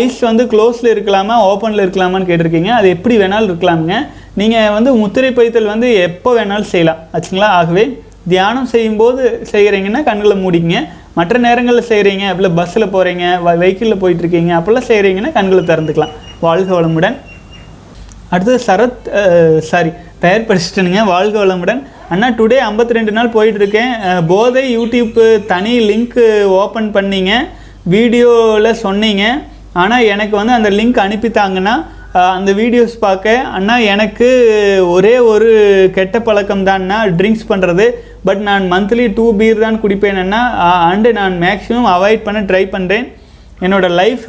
ஐஸ் வந்து க்ளோஸில் இருக்கலாமா ஓப்பனில் இருக்கலாமான்னு கேட்டிருக்கீங்க. அது எப்படி வேணாலும் இருக்கலாமுங்க. நீங்கள் வந்து முத்திரை பதித்தல் வந்து எப்போ வேணாலும் செய்யலாம். ஆச்சுங்களா? ஆகவே தியானம் செய்யும்போது செய்கிறீங்கன்னா கண்களை மூடிங்க மற்ற நேரங்களில் செய்கிறீங்க அப்படில பஸ்ஸில் போகிறீங்க வெஹிக்கிளில் போயிட்டுருக்கீங்க அப்போல்லாம் செய்கிறீங்கன்னா கண்களை திறந்துக்கலாம். வாழ்க வளமுடன். அடுத்தது சரத் சாரி பெயர் படிச்சுட்டேனுங்க. வாழ்க வளமுடன். அண்ணா டுடே 52 ரெண்டு நாள் போயிட்டுருக்கேன். போதை யூடியூப்பு தனி லிங்க் ஓப்பன் பண்ணிங்க. வீடியோவில் சொன்னீங்க. ஆனால் எனக்கு வந்து அந்த லிங்க் அனுப்பித்தாங்கன்னா அந்த வீடியோஸ் பார்க்க அண்ணா எனக்கு ஒரே ஒரு கெட்ட பழக்கம் தான்ண்ணா ட்ரிங்க்ஸ் பண்ணுறது பட் நான் மந்த்லி டூ பீர் தான் குடிப்பேன் அண்டு நான் மேக்ஸிமம் அவாய்ட் பண்ண ட்ரை பண்ணுறேன் என்னோடய லைஃப்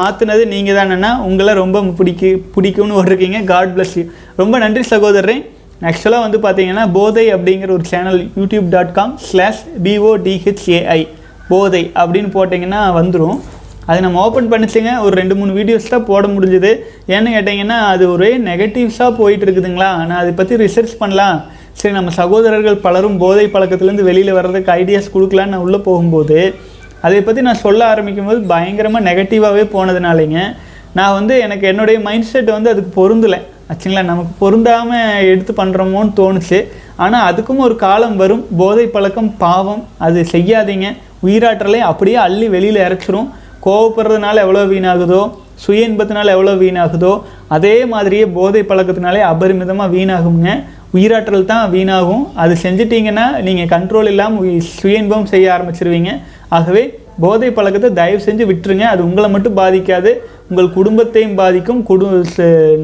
மாற்றினது நீங்கள் தானேண்ணா உங்களை ரொம்ப பிடிக்கு பிடிக்கும்னு இருக்கீங்க காட் பிளஸ் யூ ரொம்ப நன்றி சகோதரரே. ஆக்சுவலாக வந்து பார்த்தீங்கன்னா போதை அப்படிங்கிற ஒரு channel YouTube dot com slash B O D H A I போதை அப்படின்னு போட்டிங்கன்னா வந்துடும் அது நம்ம ஓப்பன் பண்ணிச்சுங்க. ஒரு ரெண்டு மூணு வீடியோஸ் தான் போட முடிஞ்சுது. ஏன்னு கேட்டிங்கன்னா அது ஒரே நெகட்டிவ்ஸாக போயிட்டு இருக்குதுங்களா நான் அதை பற்றி ரிசர்ச் பண்ணலாம். சரி நம்ம சகோதரர்கள் பலரும் போதை பழக்கத்துலேருந்து வெளியில் வர்றதுக்கு ஐடியாஸ் கொடுக்கலான்னு நான் உள்ளே போகும்போது அதை பற்றி நான் சொல்ல ஆரம்பிக்கும் போது பயங்கரமாக நெகட்டிவாகவே போனதுனாலேங்க நான் வந்து எனக்கு என்னுடைய மைண்ட் செட் வந்து அதுக்கு பொருந்தலை. ஆச்சுங்களா நமக்கு பொருந்தாமல் எடுத்து பண்ணுறோமோன்னு தோணுச்சு. ஆனால் அதுக்கும் ஒரு காலம் வரும். போதை பழக்கம் பாவம் அது செய்யாதீங்க. உயிராற்றலை அப்படியே அள்ளி வெளியில் இறச்சிரும். கோவப்படுறதுனால எவ்வளோ வீணாகுதோ சுய இன்பத்தினால எவ்வளோ வீணாகுதோ அதே மாதிரியே போதை பழக்கத்தினாலே அபரிமிதமாக வீணாகுங்க. உயிராற்றல் தான் வீணாகும். அது செஞ்சிட்டிங்கன்னா நீங்கள் கண்ட்ரோல் இல்லாமல் சுய இன்பம் செய்ய ஆரம்பிச்சிருவீங்க. ஆகவே போதை பழக்கத்தை தயவு செஞ்சு விட்டுருங்க. அது உங்களை மட்டும் பாதிக்காது. உங்கள் குடும்பத்தையும் பாதிக்கும் குடு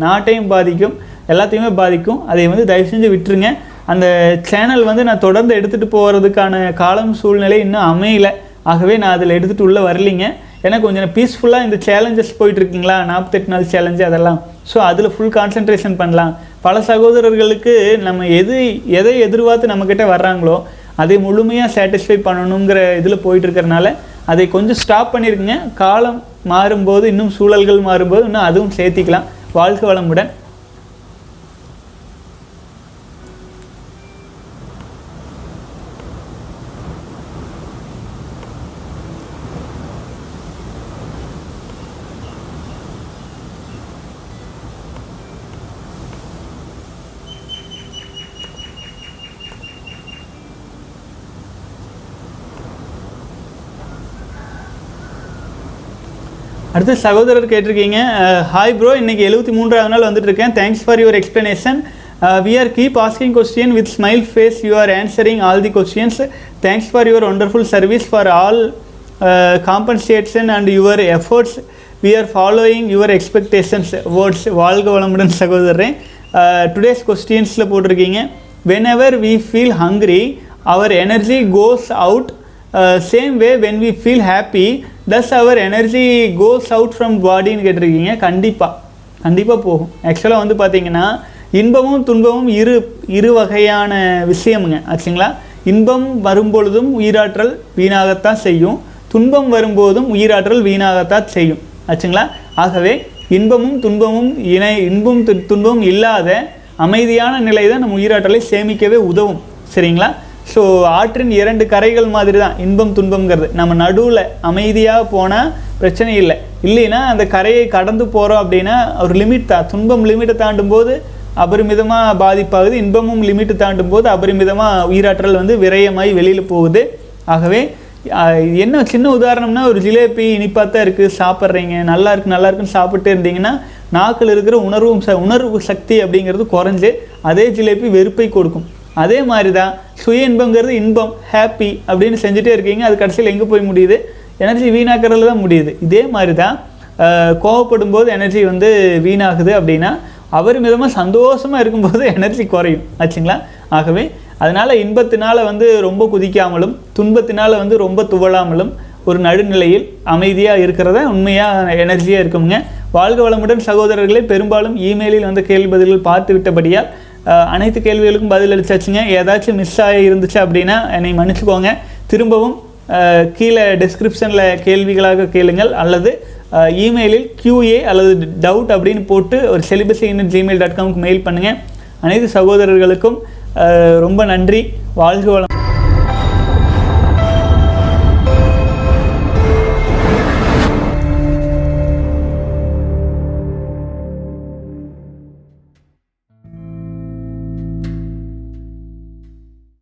நாட்டையும் பாதிக்கும் எல்லாத்தையுமே பாதிக்கும். அதை வந்து தயவு செஞ்சு விட்டுருங்க. அந்த சேனல் வந்து நான் தொடர்ந்து எடுத்துகிட்டு போகிறதுக்கான காலம் சூழ்நிலை இன்னும் அமையலை. ஆகவே நான் அதில் எடுத்துகிட்டு உள்ளே வரலிங்க. ஏன்னா கொஞ்சம் பீஸ்ஃபுல்லாக இந்த சேலஞ்சஸ் போயிட்டுருக்கீங்களா? நாற்பத்தெட்டு நாள் சேலஞ்சு அதெல்லாம். ஸோ அதில் ஃபுல் கான்சன்ட்ரேஷன் பண்ணலாம். பல சகோதரர்களுக்கு நம்ம எது எதை எதிர்பார்த்து நம்மக்கிட்ட வர்றாங்களோ அதை முழுமையாக சாட்டிஸ்ஃபை பண்ணணுங்கிற இதில் போயிட்டுருக்கறனால அதை கொஞ்சம் ஸ்டாப் பண்ணியிருக்குங்க காலம் மாறும்போது இன்னும் சூழல்கள் மாறும்போது இன்னும் அதுவும் சேர்த்திக்கலாம். வாழ்க வளமுடன். அடுத்து சகோதரர் கேட்டிருக்கீங்க. ஹாய் ப்ரோ இன்னைக்கு எழுபத்தி மூன்றாவது நாள் வந்துட்டு இருக்கேன் thanks for your explanation we are keep asking question with smile face you are answering all the questions thanks for your wonderful service for all compensation and your efforts we are following your expectations words வாழ்க வளமுடன் சகோதரன் today's கொஸ்டின்ஸில் போட்டிருக்கீங்க. Whenever we feel hungry our energy goes out same way when we feel happy thus our energy goes out from பாடின்னு கேட்டிருக்கீங்க. கண்டிப்பாக கண்டிப்பாக போகும். ஆக்சுவலாக வந்து பார்த்தீங்கன்னா இன்பமும் துன்பமும் இரு இரு வகையான விஷயமுங்க. ஆச்சுங்களா இன்பம் வரும்பொழுதும் உயிராற்றல் வீணாகத்தான் செய்யும். துன்பம் வரும்போதும் உயிராற்றல் வீணாகத்தான் செய்யும். ஆச்சுங்களா ஆகவே இன்பமும் துன்பமும் இணை இன்பம் து- துன்பமும் இல்லாத அமைதியான நிலை தான் நம்ம உயிராற்றலை சேமிக்கவே உதவும். சரிங்களா? ஸோ ஆற்றின் இரண்டு கரைகள் மாதிரி தான் இன்பம் துன்பம்ங்கிறது. நம்ம நடுவில் அமைதியாக போனால் பிரச்சனை இல்லை. இல்லைன்னா அந்த கரையை கடந்து போகிறோம் அப்படின்னா ஒரு லிமிட் தான் துன்பம் லிமிட்டை தாண்டும் போது அபரிமிதமாக பாதிப்பாகுது இன்பமும் லிமிட்டு தாண்டும் போது அபரிமிதமாக உயிராற்றல் வந்து விரயமாகி வெளியில் போகுது. ஆகவே என்ன சின்ன உதாரணம்னா ஒரு ஜிலேபி இனிப்பாக தான் இருக்குது சாப்பிட்றீங்க நல்லா இருக்கு நல்லா இருக்குன்னு சாப்பிட்டே இருந்தீங்கன்னா நாக்கில் இருக்கிற உணர்வும் ச உணர்வு சக்தி அப்படிங்கிறது குறைஞ்சு அதே ஜிலேபி வெறுப்பை கொடுக்கும். அதே மாதிரி தான் சுய இன்பங்கிறது இன்பம் ஹாப்பி அப்படின்னு செஞ்சுட்டே இருக்கீங்க. அது கடைசியில் எங்கே போய் முடியுது? எனர்ஜி வீணாக்கிறதுல தான் முடியுது. இதே மாதிரி தான் கோவப்படும் போது எனர்ஜி வந்து வீணாகுது அப்படின்னா அவர் மிதமாக சந்தோஷமாக இருக்கும்போது எனர்ஜி குறையும். ஆச்சுங்களா? ஆகவே அதனால் இன்பத்தினால் வந்து ரொம்ப குதிக்காமலும் துன்பத்தினால் வந்து ரொம்ப துவளாமலும் ஒரு நடுநிலையில் அமைதியாக இருக்கிறத உண்மையாக எனர்ஜியாக இருக்குங்க வாழ்க வளமுடன் சகோதரர்களே பெரும்பாலும் இமெயிலில் வந்த கேள்வி பதில்கள் பார்த்து விட்டபடியால் அனைத்து கேள்விகளுக்கும் பதில் அளிச்சாச்சுங்க. ஏதாச்சும் மிஸ் ஆகி இருந்துச்சு அப்படின்னா என்னை மன்னிச்சுக்கோங்க. திரும்பவும் கீழே டிஸ்கிரிப்ஷனில் கேள்விகளாக கேளுங்கள். அல்லது இமெயிலில் கியூஏ அல்லது டவுட் அப்படின்னு போட்டு ஒரு செலிபஸி இன்னும் ஜிமெயில் டாட் காம்க்கு மெயில் பண்ணுங்கள் அனைத்து சகோதரர்களுக்கும் ரொம்ப நன்றி. வாழ்க வளம்.